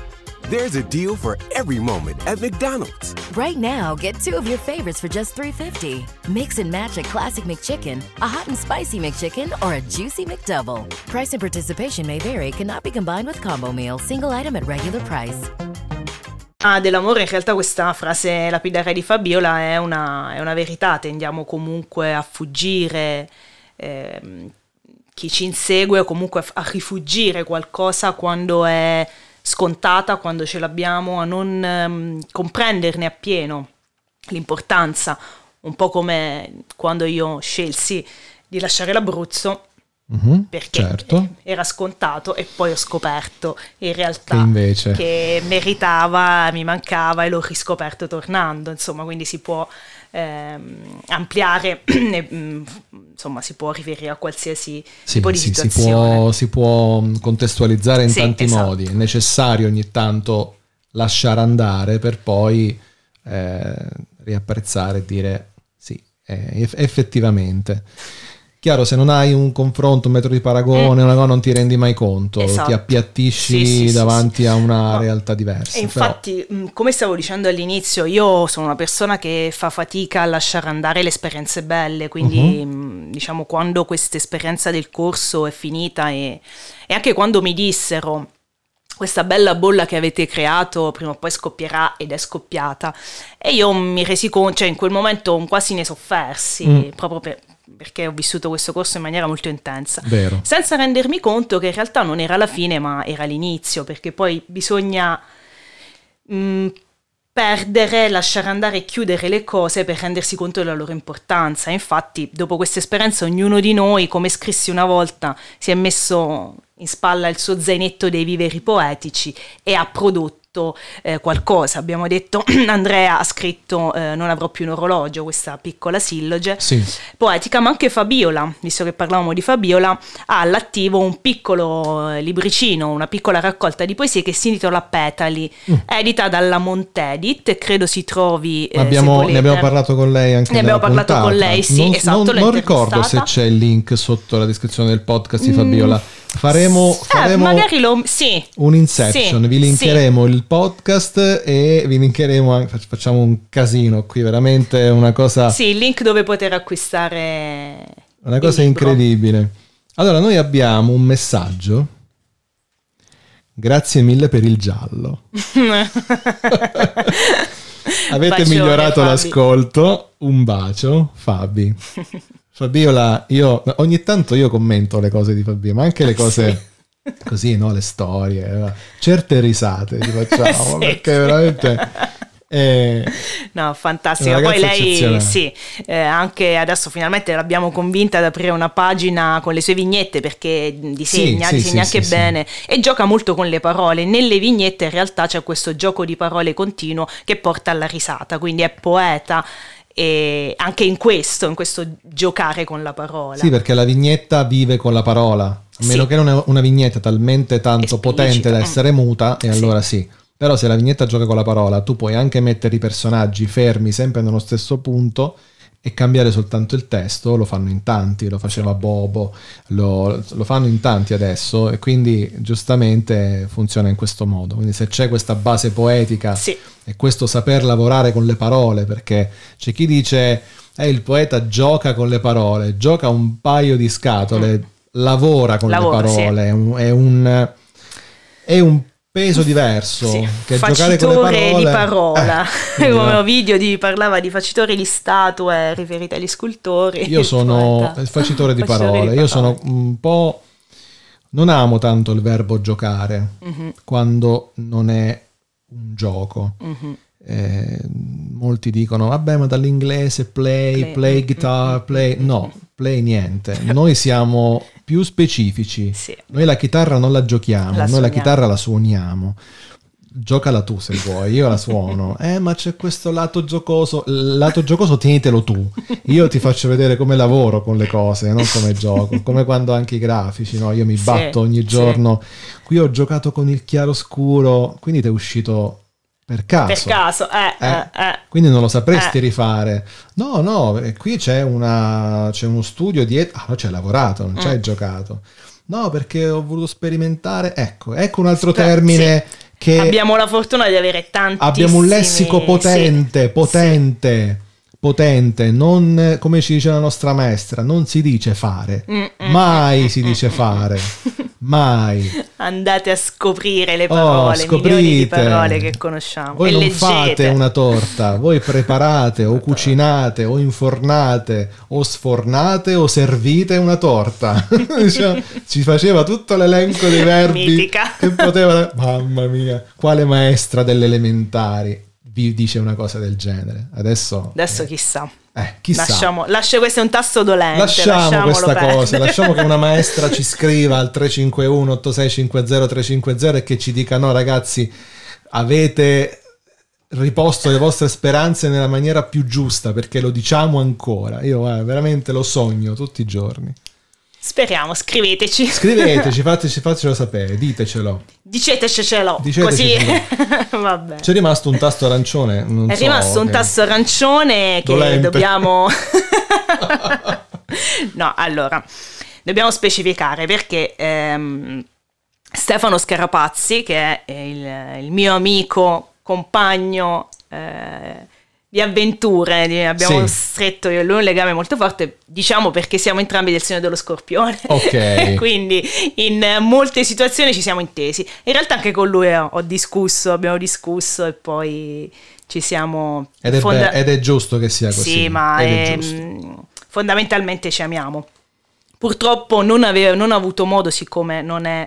There's a deal for every moment at McDonald's. Right now, get two of your favorites for just $3.50. Mix and match a classic McChicken, a hot and spicy McChicken, or a juicy McDouble. Price and participation may vary, cannot be combined with combo meal, single item at regular price. Ah, dell'amore, in realtà questa frase lapidaria di Fabiola è una, è una verità, tendiamo comunque a fuggire ehm, chi ci insegue o comunque a, a rifugire qualcosa quando è scontata, quando ce l'abbiamo, a non ehm, comprenderne appieno l'importanza, un po' come quando io scelsi di lasciare l'Abruzzo Mhm, perché certo. era scontato e poi ho scoperto in realtà Che invece- che meritava, mi mancava e l'ho riscoperto tornando, insomma, quindi si può ehm, ampliare, e, mm, insomma, si può riferire a qualsiasi Sì, tipo di sì, si, situazione. può, si può mh, contestualizzare in Sì, tanti esatto. modi. È necessario ogni tanto lasciare andare per poi eh, riapprezzare e dire sì, eh, eff- effettivamente. Chiaro, se non hai un confronto, un metro di paragone, una cosa, non ti rendi mai conto, Mm. Esatto. ti appiattisci Sì, sì, sì, davanti a una No. realtà diversa. E però- infatti, mh, come stavo dicendo all'inizio, io sono una persona che fa fatica a lasciare andare le esperienze belle, quindi mh, diciamo quando questa esperienza del corso è finita e, e anche quando mi dissero questa bella bolla che avete creato prima o poi scoppierà ed è scoppiata e io mi resi conto, cioè in quel momento quasi ne soffersi, Mm. proprio per- perché ho vissuto questo corso in maniera molto intensa, Vero. senza rendermi conto che in realtà non era la fine ma era l'inizio, perché poi bisogna mh, perdere, lasciare andare e chiudere le cose per rendersi conto della loro importanza. Infatti, dopo questa esperienza, ognuno di noi, come scrissi una volta, si è messo in spalla il suo zainetto dei viveri poetici e ha prodotto eh, qualcosa. Abbiamo detto, Andrea ha scritto eh, Non avrò più un orologio, questa piccola silloge Sì. poetica, ma anche Fabiola, visto che parlavamo di Fabiola, ha all'attivo un piccolo eh, libricino, una piccola raccolta di poesie che si intitola Petali, edita dalla Montedit, credo si trovi... eh, Abbiamo- ne abbiamo parlato con lei anche Ne abbiamo parlato puntata. con lei, sì, non, esatto, non- non ricordo se c'è il link sotto la descrizione del podcast di Mm. Faremo, Eh, faremo magari lo... Sì. un inception, Sì, vi linkeremo il podcast e vi linkeremo anche, fac- facciamo un casino qui, veramente una cosa, Sì, il link dove poter acquistare... una cosa incredibile. Allora, noi abbiamo un messaggio. Grazie mille per il giallo. Avete Bacione, migliorato Fabi. l'ascolto. Un bacio, Fabi. Fabiola, io ogni tanto io commento le cose di Fabio, ma anche le cose così, no? Le storie, eh, certe risate ci facciamo Sì, perché sì. veramente eh, No, fantastica. Poi lei, sì, eh, anche adesso finalmente l'abbiamo convinta ad aprire una pagina con le sue vignette perché disegna, Sì, sì, disegna sì, anche sì, bene e gioca molto con le parole. Nelle vignette in realtà c'è questo gioco di parole continuo che porta alla risata, quindi è poeta e anche in questo, in questo giocare con la parola. sì, perché la vignetta vive con la parola, a meno Sì. che non è una vignetta talmente tanto Esplicita, potente da essere muta, e Sì. allora sì. Però se la vignetta gioca con la parola, tu puoi anche mettere i personaggi fermi sempre nello stesso punto e cambiare soltanto il testo, lo fanno in tanti, lo faceva Bobo, lo, lo fanno in tanti adesso e quindi giustamente funziona in questo modo. Quindi se c'è questa base poetica Sì. e questo saper lavorare con le parole, perché c'è chi dice, eh, il poeta gioca con le parole, gioca un paio di scatole, lavora con Lavora, le sì. parole, è un, è un, è un peso diverso Sì, che giocare con le facitore parole. di parola. Eh, Come no. video di, parlava di facitore di statue riferite agli scultori. Io sono il facitore di Facitore parole, di io parole. sono un po'... Non amo tanto il verbo giocare Mhm, quando non è un gioco. mhm. Eh, molti dicono, vabbè, ma dall'inglese play, Play. play, guitar, play. No, play niente. Noi siamo più specifici. Sì. Noi la chitarra non la giochiamo, La noi la chitarra la suoniamo. Giocala tu se vuoi, io la suono. Eh, ma c'è questo lato giocoso. Il lato giocoso tienitelo tu. Io ti faccio vedere come lavoro con le cose, non come gioco. Come quando anche i grafici, no? Io mi Sì, batto ogni sì. giorno. Qui ho giocato con il chiaroscuro, quindi ti è uscito per caso. Per caso, eh, Eh, eh, eh. Quindi non lo sapresti Eh. rifare. No, no, eh, qui c'è, una, c'è uno studio dietro. Ah, ci hai lavorato, non ci hai Mm. giocato. No, perché ho voluto sperimentare. Ecco, ecco un altro termine che Abbiamo la fortuna di avere tanti. abbiamo un lessico potente, potente, potente. Non come ci dice la nostra maestra, non si dice fare. Mm, Mai si dice fare. Mai. Andate a scoprire le Oh, parole, milioni di scoprite. parole che conosciamo. Voi e non leggete. fate una torta, voi preparate o cucinate o infornate o sfornate o servite una torta. Cioè, ci faceva tutto l'elenco dei verbi Mitica. che poteva... Mamma mia, quale maestra delle elementari vi dice una cosa del genere? Adesso... Adesso chissà. Eh, chissà. Lasciamo, lascia, questo è un tasto dolente. Lasciamo questa perdere. cosa, lasciamo che una maestra ci scriva al 351 8650 350 e che ci dica no ragazzi, avete riposto le vostre speranze nella maniera più giusta perché lo diciamo ancora. Io eh, veramente lo sogno tutti i giorni. Speriamo, scriveteci. Scriveteci, fateci, fatecelo sapere, ditecelo. Dicetecelo. Dicetecelo. Così. C'è rimasto un tasto arancione? Non È so, rimasto un che- tasto arancione che Dolente. dobbiamo... no, allora, dobbiamo specificare perché ehm, Stefano Scarapazzi, che è il, il mio amico, compagno eh, di avventure, di- abbiamo Sì. stretto io e lui un legame molto forte, diciamo perché siamo entrambi del segno dello scorpione. Ok. Quindi in molte situazioni ci siamo intesi. In realtà anche con lui ho, ho discusso, abbiamo discusso e poi ci siamo... Ed è, fonda- be- ed è giusto che sia così. Sì, ma è mm, fondamentalmente ci amiamo. Purtroppo non, ave- non ho avuto modo, siccome non è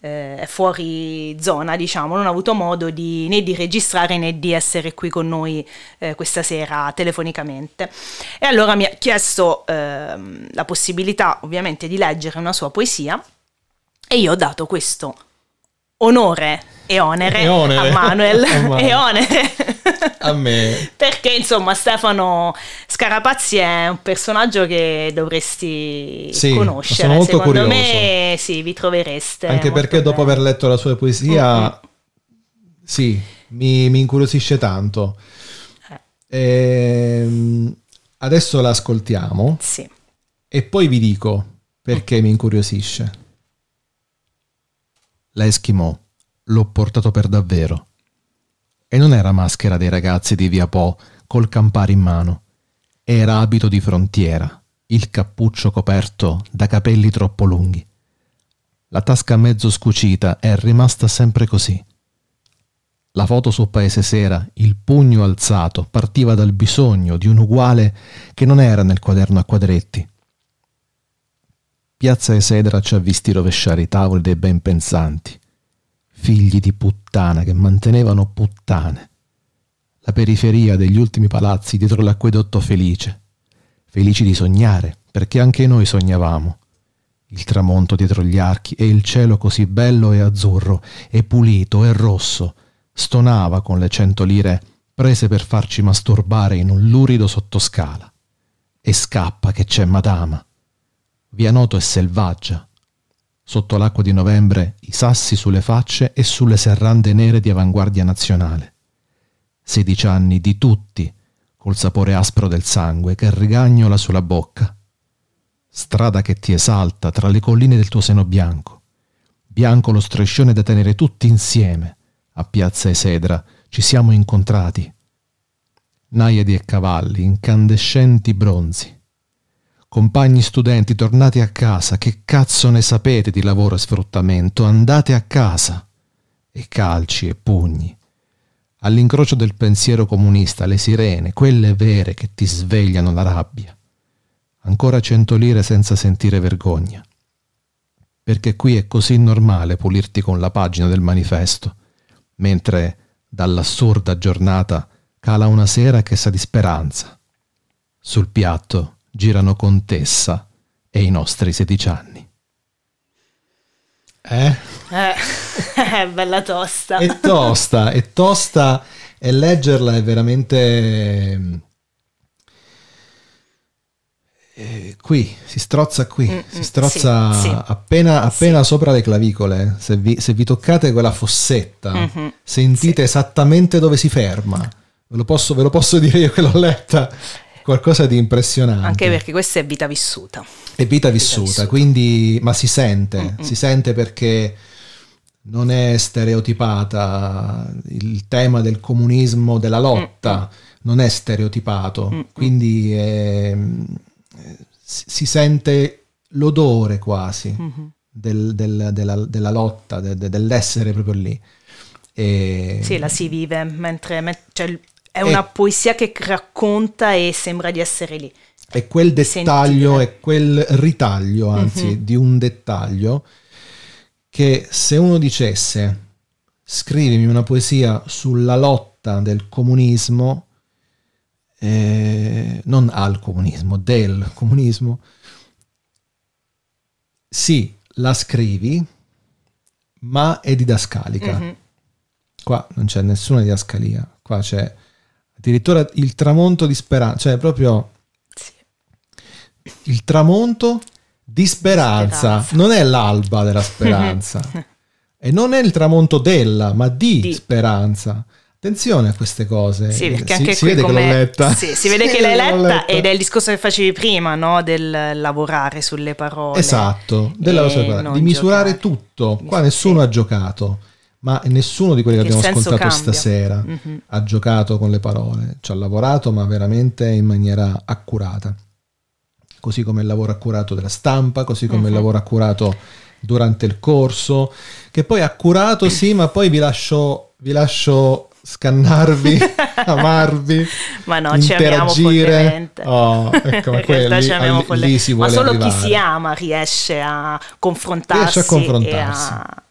eh, fuori zona, diciamo, non ho avuto modo di, né di registrare né di essere qui con noi eh, questa sera telefonicamente. E allora mi ha chiesto eh, la possibilità, ovviamente, di leggere una sua poesia e io ho dato questo onore e onere, E onere. a Manuel. E onere. A me. Perché insomma Stefano Scarapazzi è un personaggio che dovresti Sì, conoscere. sono molto Secondo curioso. me sì, vi trovereste. Anche perché dopo bene. aver letto la sua poesia, sì, mi, mi incuriosisce tanto. Ehm, adesso la ascoltiamo Sì. e poi vi dico perché mi incuriosisce. La Eschimò l'ho portato per davvero. E non era maschera dei ragazzi di Via Po col campare in mano. Era abito di frontiera, il cappuccio coperto da capelli troppo lunghi. La tasca mezzo scucita è rimasta sempre così. La foto su Paese Sera, il pugno alzato, partiva dal bisogno di un uguale che non era nel quaderno a quadretti. Piazza Esedra ci ha visti rovesciare i tavoli dei ben pensanti, figli di puttana che mantenevano puttane. La periferia degli ultimi palazzi dietro l'acquedotto felice, felici di sognare, perché anche noi sognavamo. Il tramonto dietro gli archi e il cielo così bello e azzurro, e pulito e rosso, stonava con le cento lire prese per farci masturbare in un lurido sottoscala. E scappa che c'è Madama. Via Noto è selvaggia. Sotto l'acqua di novembre i sassi sulle facce e sulle serrande nere di avanguardia nazionale. Sedici anni di tutti, col sapore aspro del sangue che rigagnola sulla bocca. Strada che ti esalta tra le colline del tuo seno bianco. Bianco lo striscione da tenere tutti insieme. A Piazza Esedra ci siamo incontrati. Naiadi e cavalli, incandescenti bronzi. Compagni studenti, tornate a casa, che cazzo ne sapete di lavoro e sfruttamento? Andate a casa. E calci e pugni. All'incrocio del pensiero comunista, le sirene, quelle vere che ti svegliano la rabbia. Ancora cento lire senza sentire vergogna. Perché qui è così normale pulirti con la pagina del manifesto, mentre dall'assurda giornata cala una sera che sa di speranza. Sul piatto girano Contessa e i nostri sedici anni. Eh? Eh, bella tosta. È tosta, è tosta e leggerla è veramente... eh, qui, si strozza qui, Mm, si mm, strozza sì, sì. appena, appena sopra le clavicole. Se vi, se vi toccate quella fossetta, Mhm, sentite esattamente dove si ferma. Ve lo, posso, ve lo posso dire io che l'ho letta. Qualcosa di impressionante. Anche perché questa è vita vissuta. È vita vissuta, vissuta. quindi, ma si sente, Mm-mm. si sente perché non è stereotipata, il tema del comunismo, della lotta, non è stereotipato, Mm-mm. quindi ehm, eh, si sente l'odore quasi Mhm. del- del- della, della lotta, de- de- dell'essere proprio lì. E- Sì, la si vive mentre me- cioè, è una poesia che racconta e sembra di essere lì. è quel dettaglio, Sentire. è quel ritaglio, anzi, Mhm. di un dettaglio che se uno dicesse scrivimi una poesia sulla lotta del comunismo, eh, non al comunismo, del comunismo, sì, la scrivi, ma è didascalica. Mhm. Qua non c'è nessuna didascalia, qua c'è addirittura il tramonto di speranza, cioè proprio Sì. il tramonto di speranza, Speranza. non è l'alba della speranza e non è il tramonto della, ma di, Di. speranza. Attenzione a queste cose. Sì, perché Si- anche si, qui vede come... che l'ho letta. Sì, si vede che l'hai letta, ed è il discorso che facevi prima, no? Del lavorare sulle parole. Esatto, della E quella, non di misurare giocare. tutto. Qua nessuno ha giocato, ma nessuno di quelli che Il abbiamo ascoltato cambia. stasera Mhm. ha giocato con le parole. Ci ha lavorato, ma veramente in maniera accurata. Così come il lavoro accurato della stampa, così come il Mhm. lavoro accurato durante il corso, che poi accurato sì, ma poi vi lascio, vi lascio scannarvi, amarvi, Ma no, ci amiamo interagire. Oh, ecco, ma quelli- ci amiamo folle- lì si Ma solo arrivare. chi si ama riesce a confrontarsi. Riesce a confrontarsi. E a...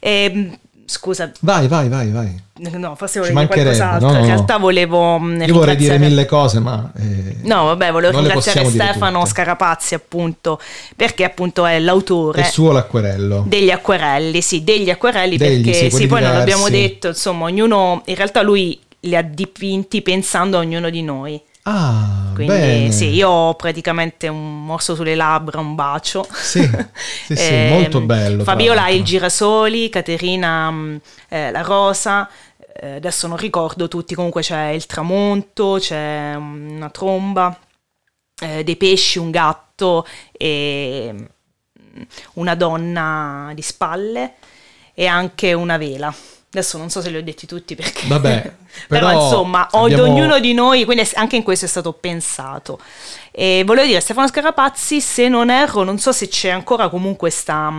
Ehm, scusa, Vai, vai, vai, vai. no, forse Ci volevo dire mancherebbe, qualcos'altro. no, no, In realtà volevo mh, Io vorrei dire mille cose, ma... eh, No, vabbè, volevo ringraziare dire Stefano. Scarapazzi, appunto, perché appunto è l'autore È suo l'acquerello. degli acquerelli, sì, degli acquerelli Degli, perché sì, sì, poi non l'abbiamo detto, insomma, ognuno in realtà lui li ha dipinti pensando a ognuno di noi. Ah, Quindi bene. sì, io ho praticamente un morso sulle labbra, un bacio. Sì, sì, sì, Ehm, molto bello. Fabiola ha il girasoli, Caterina mh, eh, la rosa, eh, adesso non ricordo tutti, comunque c'è il tramonto, c'è mm, una tromba, eh, dei pesci, un gatto e mm, una donna di spalle e anche una vela. Adesso non so se li ho detti tutti perché... Vabbè, però, però insomma, abbiamo- ognuno di noi, quindi anche in questo è stato pensato. E volevo dire, Stefano Scarapazzi, se non erro, non so se c'è ancora comunque sta,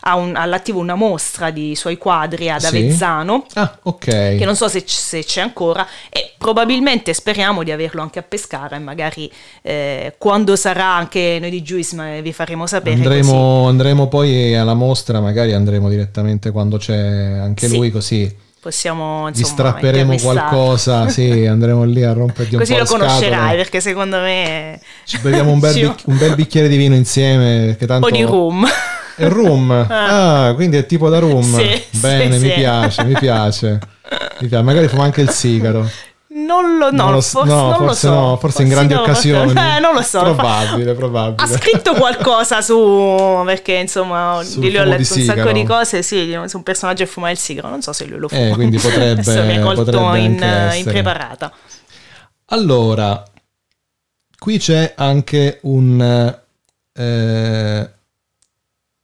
ha un- all'attivo una mostra di suoi quadri ad Sì. Avezzano. Ah, ok. Che non so se, se c'è ancora e probabilmente speriamo di averlo anche a Pescara e magari eh, quando sarà anche noi di Juice vi faremo sapere. Andremo, andremo poi alla mostra, magari andremo direttamente quando c'è anche Sì. lui, così possiamo gli insomma strapperemo intervistarlo. qualcosa, sì, andremo lì a rompergli un Così po' lo le scatole. conoscerai perché secondo me Ci beviamo un bel, bic- un bel bicchiere di vino insieme, perché tanto... o di rum. È rum? Ah, quindi è tipo da rum. Sì, Bene, sì, mi sì. piace, mi piace. Mi piace. Magari fuma anche il sigaro. Non lo, no, Non lo- forse, no, non lo forse so. no, forse in grandi no, occasioni. Eh, non lo so. Probabile, Ha probabile. scritto qualcosa su perché insomma Sul di lui ho letto un sacco di cose sì un su un personaggio che fuma il sigaro non so se lui lo fuma Eh, quindi potrebbe- Adesso mi hai colto in, impreparata Allora, qui c'è anche un... eh,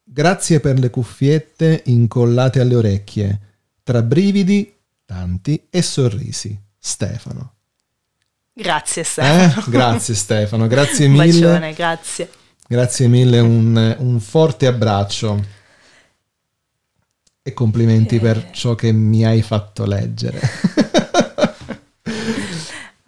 grazie per le cuffiette incollate alle orecchie, tra brividi, tanti, e sorrisi. Stefano. grazie Eh? Stefano Grazie Stefano, grazie un mille. bacione grazie Grazie mille, un, un forte abbraccio e complimenti Eh. per ciò che mi hai fatto leggere.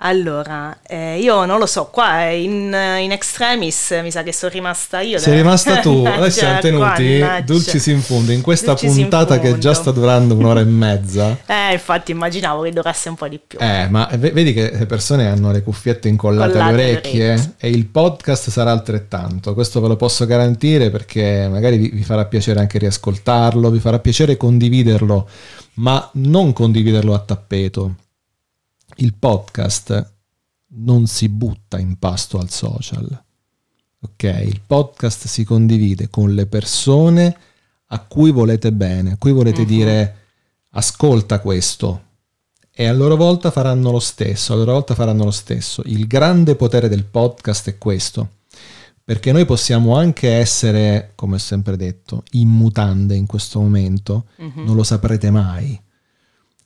allora eh, io non lo so qua in, in extremis mi sa che sono rimasta io Sei rimasta tu, adesso siamo tenuti dulcis in fondo in questa Dulcis in puntata che già sta durando un'ora e mezza. eh infatti immaginavo che durasse un po' di più Eh, ma vedi che le persone hanno le cuffiette incollate alle orecchie. e il podcast sarà altrettanto. Questo ve lo posso garantire perché magari vi, vi farà piacere anche riascoltarlo, vi farà piacere condividerlo, ma non condividerlo a tappeto. Il podcast non si butta in pasto al social. Ok, il podcast si condivide con le persone a cui volete bene, a cui volete Mhm. dire ascolta questo, e a loro volta faranno lo stesso, a loro volta faranno lo stesso. Il grande potere del podcast è questo, perché noi possiamo anche essere, come ho sempre detto, in mutande in questo momento, Mhm. non lo saprete mai.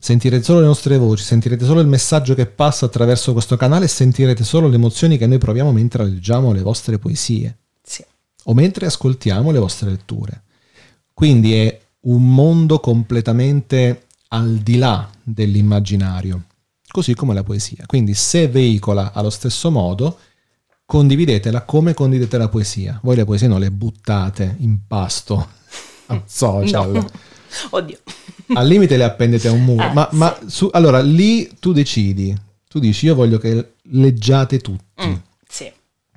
Sentirete solo le nostre voci, sentirete solo il messaggio che passa attraverso questo canale e sentirete solo le emozioni che noi proviamo mentre leggiamo le vostre poesie Sì. o mentre ascoltiamo le vostre letture. Quindi è un mondo completamente al di là dell'immaginario, così come la poesia. Quindi se veicola allo stesso modo, condividetela come condividete la poesia. Voi le poesie non le buttate in pasto a social. No. oddio Al limite le appendete a un muro. Eh, ma sì. ma su- allora lì tu decidi. Tu dici io voglio che leggiate tutti. Mm, sì,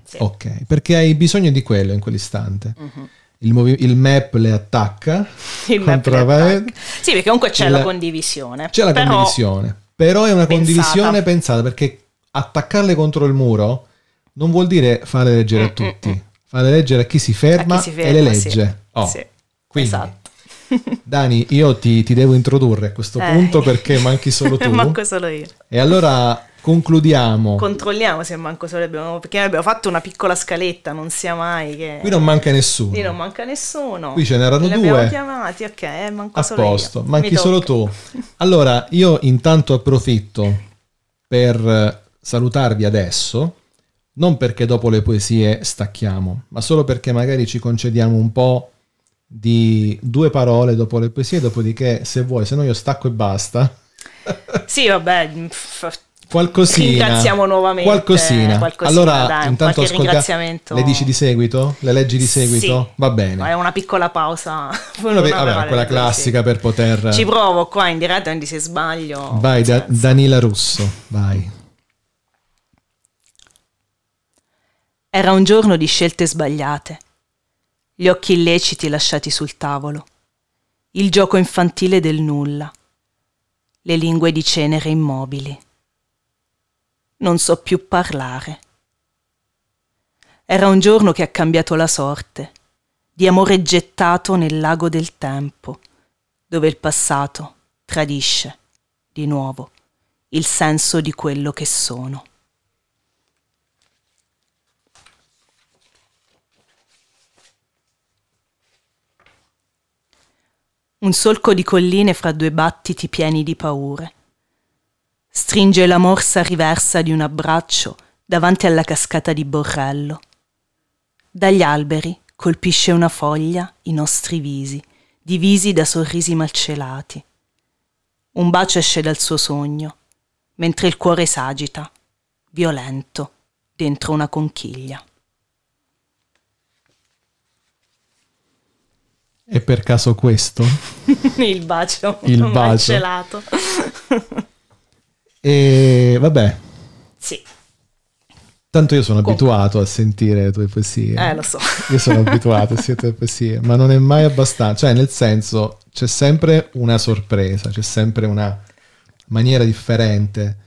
sì. Ok, perché hai bisogno di quello in quell'istante. Mhm. Il, movi- il map le attacca. Il map le Sì, perché comunque c'è Il- la condivisione. C'è la Però- condivisione. Però è una pensata. condivisione pensata perché attaccarle contro il muro non vuol dire fare leggere a Mm, tutti. mm, mm. Fare leggere a chi si ferma, chi si e le ferma, sì. legge. Oh, Sì, quindi, esatto. Dani, io ti, ti devo introdurre a questo Eh. punto perché manchi solo tu. Manco solo io. E allora concludiamo. Controlliamo se manco solo abbiamo. Perché abbiamo fatto una piccola scaletta, non sia mai che. Qui non manca nessuno. Lì non manca nessuno. Qui ce n'erano Li abbiamo due. chiamati, ok, eh, manco A solo posto, io. manchi solo tu. Allora, io intanto approfitto per salutarvi adesso, non perché dopo le poesie stacchiamo, ma solo perché magari ci concediamo un po' di due parole dopo le poesie, dopodiché se vuoi, se no io stacco e basta. Sì, vabbè, Qualcosina. Ringraziamo nuovamente. Qualcosina. qualcosina, allora, dai, intanto ascolta. ringraziamento. Le dici di seguito? Le leggi di seguito? Sì. Va bene. È una piccola pausa. Una vabbè, per quella classica per poter. Ci provo qua in diretta, quindi se sbaglio. Vai, da- Danila Russo, vai. Era un giorno di scelte sbagliate. Gli occhi illeciti lasciati sul tavolo. Il gioco infantile del nulla. Le lingue di cenere immobili. Non so più parlare. Era un giorno che ha cambiato la sorte, di amore gettato nel lago del tempo, dove il passato tradisce, di nuovo, il senso di quello che sono. Un solco di colline fra due battiti pieni di paure. Stringe la morsa riversa di un abbraccio davanti alla cascata di Borrello. Dagli alberi colpisce una foglia i nostri visi, divisi da sorrisi malcelati. Un bacio esce dal suo sogno, mentre il cuore s'agita, violento, dentro una conchiglia. È per caso questo? il bacio, Il bacio. malcelato. E vabbè, sì, tanto io sono Com- abituato a sentire le tue poesie. eh lo so. Io sono abituato a sentire le tue poesie, ma non è mai abbastanza. Cioè, nel senso, c'è sempre una sorpresa, c'è sempre una maniera differente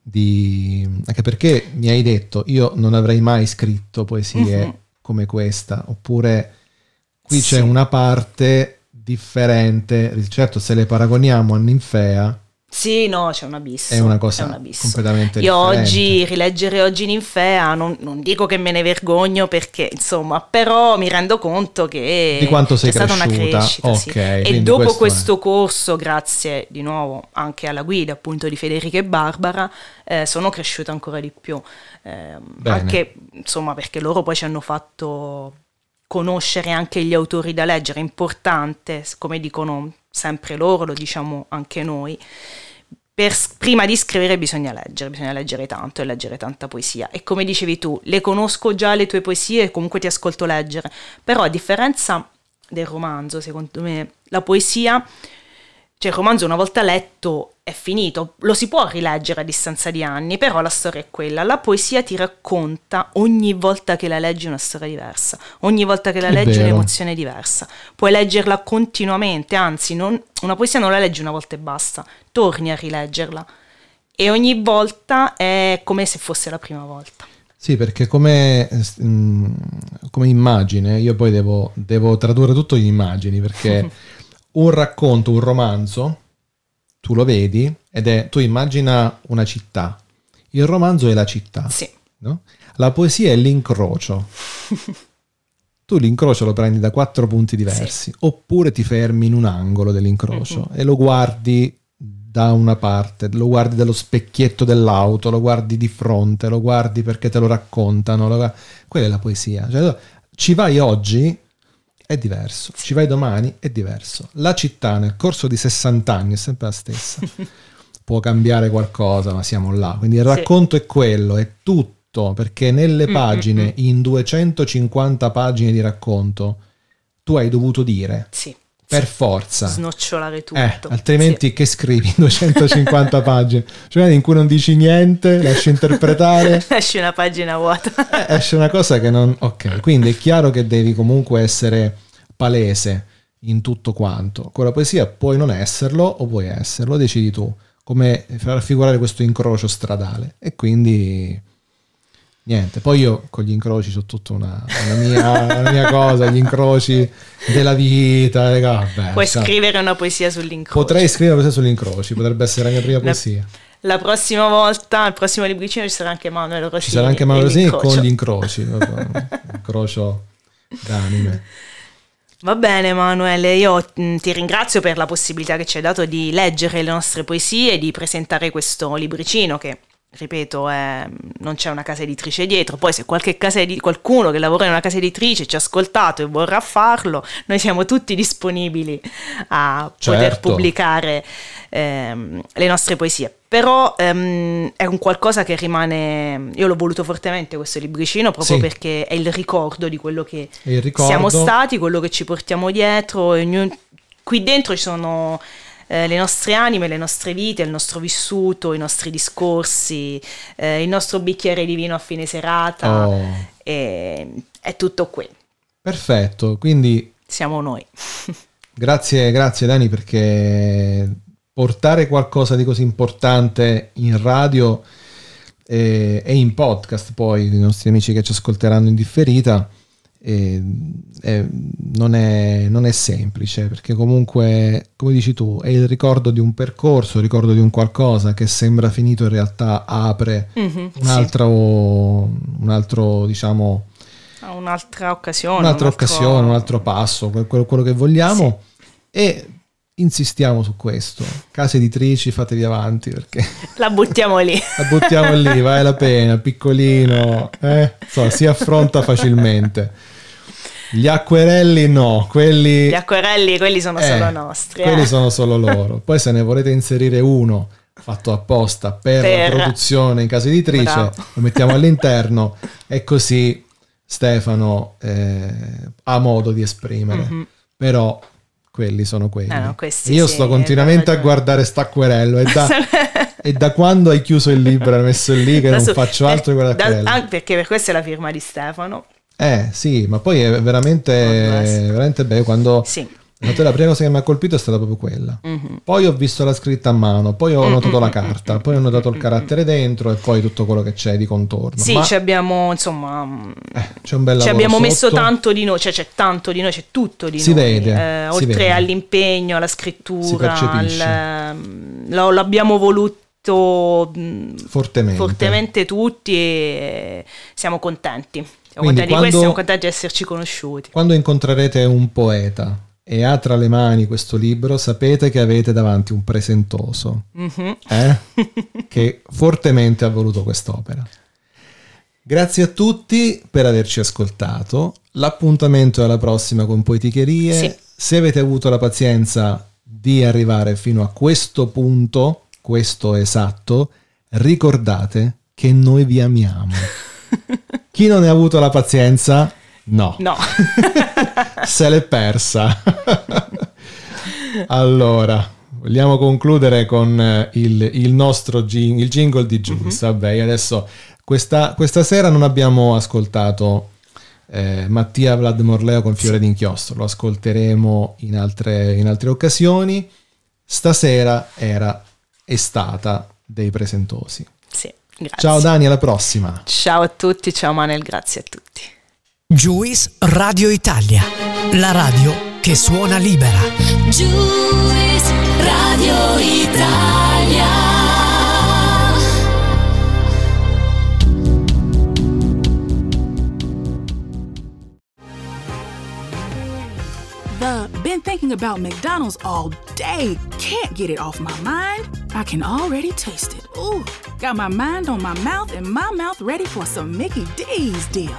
di... Anche perché mi hai detto, io non avrei mai scritto poesie Mhm. come questa, oppure qui c'è Sì. una parte differente. Certo, se le paragoniamo a Ninfea, Sì, no, c'è un abisso. È una cosa c'è un abisso. completamente Io differente. oggi, rileggere oggi Ninfea, non, non dico che me ne vergogno perché, insomma, però mi rendo conto che Di quanto sei c'è stata una cresciuta. crescita. sì. Ok, E dopo questo questo, corso, grazie di nuovo anche alla guida appunto di Federica e Barbara, eh, sono cresciuta ancora di più. Eh, anche, insomma, perché loro poi ci hanno fatto conoscere anche gli autori da leggere, è importante, come dicono sempre loro, lo diciamo anche noi, per- prima di scrivere bisogna leggere, bisogna leggere tanto e leggere tanta poesia. E come dicevi tu, le conosco già le tue poesie comunque ti ascolto leggere, però a differenza del romanzo, secondo me, la poesia, cioè il romanzo una volta letto è finito, lo si può rileggere a distanza di anni, però la storia è quella. La poesia ti racconta ogni volta che la leggi una storia diversa, ogni volta che la È leggi vero. un'emozione diversa. Puoi leggerla continuamente, anzi, non- una poesia non la leggi una volta e basta, torni a rileggerla. E ogni volta è come se fosse la prima volta. Sì, perché come, mm, come immagine, io poi devo, devo tradurre tutto in immagini, perché un racconto, un romanzo, tu lo vedi ed è, tu immagina una città, il romanzo è la città, Sì. no? la poesia è l'incrocio. Tu l'incrocio lo prendi da quattro punti diversi, oppure ti fermi in un angolo dell'incrocio Mhm. e lo guardi da una parte, lo guardi dallo specchietto dell'auto, lo guardi di fronte, lo guardi perché te lo raccontano. lo Quella è la poesia. Cioè, ci vai oggi è diverso, ci vai domani è diverso. La città nel corso di 60 anni è sempre la stessa. Può cambiare qualcosa, ma siamo là. Quindi il Sì. racconto è quello, è tutto, perché nelle Mm, pagine, mm, in 250 pagine di racconto, tu hai dovuto dire Sì. Per forza. Snocciolare tutto. Eh, altrimenti che scrivi in 250 pagine? Cioè in cui non dici niente, lasci interpretare, Sì. Esce una pagina vuota. eh, esce una cosa che non... Ok, quindi è chiaro che devi comunque essere palese in tutto quanto. Con la poesia puoi non esserlo o puoi esserlo, decidi tu come far raffigurare questo incrocio stradale. E quindi... Niente, poi io con gli incroci ho tutta una, una mia, una mia cosa, gli incroci della vita. le- Vabbè, Puoi sa- scrivere una poesia sull'incrocio. Potrei scrivere una poesia sugli incroci, potrebbe essere la mia prima poesia. La prossima volta, al prossimo libricino ci sarà anche Manuel Rossini. Ci sarà anche Mauro Rosini con gli incroci, incrocio d'anime. Va bene Manuele, io mh, ti ringrazio per la possibilità che ci hai dato di leggere le nostre poesie e di presentare questo libricino che ripeto, eh, non c'è una casa editrice dietro. Poi, se qualche casa edi- qualcuno che lavora in una casa editrice ci ha ascoltato e vorrà farlo, noi siamo tutti disponibili a poter Certo. pubblicare ehm, le nostre poesie. Però ehm, è un qualcosa che rimane. Io l'ho voluto fortemente questo libricino proprio Sì. perché è il ricordo di quello che ricordo. siamo stati, quello che ci portiamo dietro. ognuno- qui dentro ci sono eh, le nostre anime, le nostre vite, il nostro vissuto, i nostri discorsi, eh, il nostro bicchiere di vino a fine serata. Oh. E, è tutto qui. Perfetto, quindi Siamo noi. grazie, grazie Dani perché portare qualcosa di così importante in radio eh, e in podcast poi i nostri amici che ci ascolteranno in differita eh, eh, non, è, non è semplice perché comunque come dici tu è il ricordo di un percorso il ricordo di un qualcosa che sembra finito in realtà apre Mhm, un altro un altro diciamo sì. A Un'altra occasione. un'altra un altro- occasione, un altro passo, que- quello, quello che vogliamo. E insistiamo su questo. Case editrici, fatevi avanti perché La buttiamo lì. la buttiamo lì, vale la pena, piccolino, eh? Insomma, si affronta facilmente. Gli acquerelli no, quelli, Gli acquerelli, quelli sono eh, solo nostri. quelli eh. sono solo loro. Poi se ne volete inserire uno fatto apposta per, Per- la produzione in casa editrice, Bravo. lo mettiamo all'interno e così Stefano eh, ha modo di esprimere. Mhm. Però quelli sono quelli. Eh no, Io sì, sto continuamente a guardare st'acquerello e da, e da quando hai chiuso il libro e l'hai messo lì che non Adesso- faccio altro che da- guardare l'acquerello. anche perché per questa è la firma di Stefano. Eh sì, ma poi è veramente, veramente bello quando... Sì. Notate, la prima cosa che mi ha colpito è stata proprio quella. Mhm. Poi ho visto la scritta a mano, poi ho notato mm, la carta, poi ho notato il carattere dentro e poi tutto quello che c'è di contorno. Sì, Ma ci abbiamo, insomma, mm, c'è un bel ci abbiamo messo sotto. tanto di noi, cioè c'è tanto di noi, c'è tutto di Si noi. vede, Eh, oltre vede. all'impegno, alla scrittura, al- mm, lo- l'abbiamo voluto mm, Fortemente. fortemente tutti e siamo contenti. Siamo Quindi contenti di questo, siamo contenti di esserci conosciuti. Quando incontrerete un poeta e ha tra le mani questo libro, sapete che avete davanti un presentoso Mhm. eh? che fortemente ha voluto quest'opera. Grazie a tutti per averci ascoltato. L'appuntamento è alla prossima con Poeticherie. Sì. Se avete avuto la pazienza di arrivare fino a questo punto, questo esatto, ricordate che noi vi amiamo. Chi non ne ha avuto la pazienza, no, No. se l'è persa. allora, vogliamo concludere con eh, il, il nostro jing- il jingle di Juice. Vabbè, io adesso questa, questa sera non abbiamo ascoltato eh, Mattia Vlad Morleo con Fiore d'inchiostro, lo ascolteremo in altre, in altre occasioni. Stasera era è stata dei presentosi. Sì, grazie. Ciao Dani, alla prossima. Ciao a tutti, ciao Manel, grazie a tutti. Juice Radio Italia, la radio che suona libera. Juice Radio Italia. The been thinking about McDonald's all day. Can't get it off my mind. I can already taste it. Ooh, got my mind on my mouth and my mouth ready for some Mickey D's deal.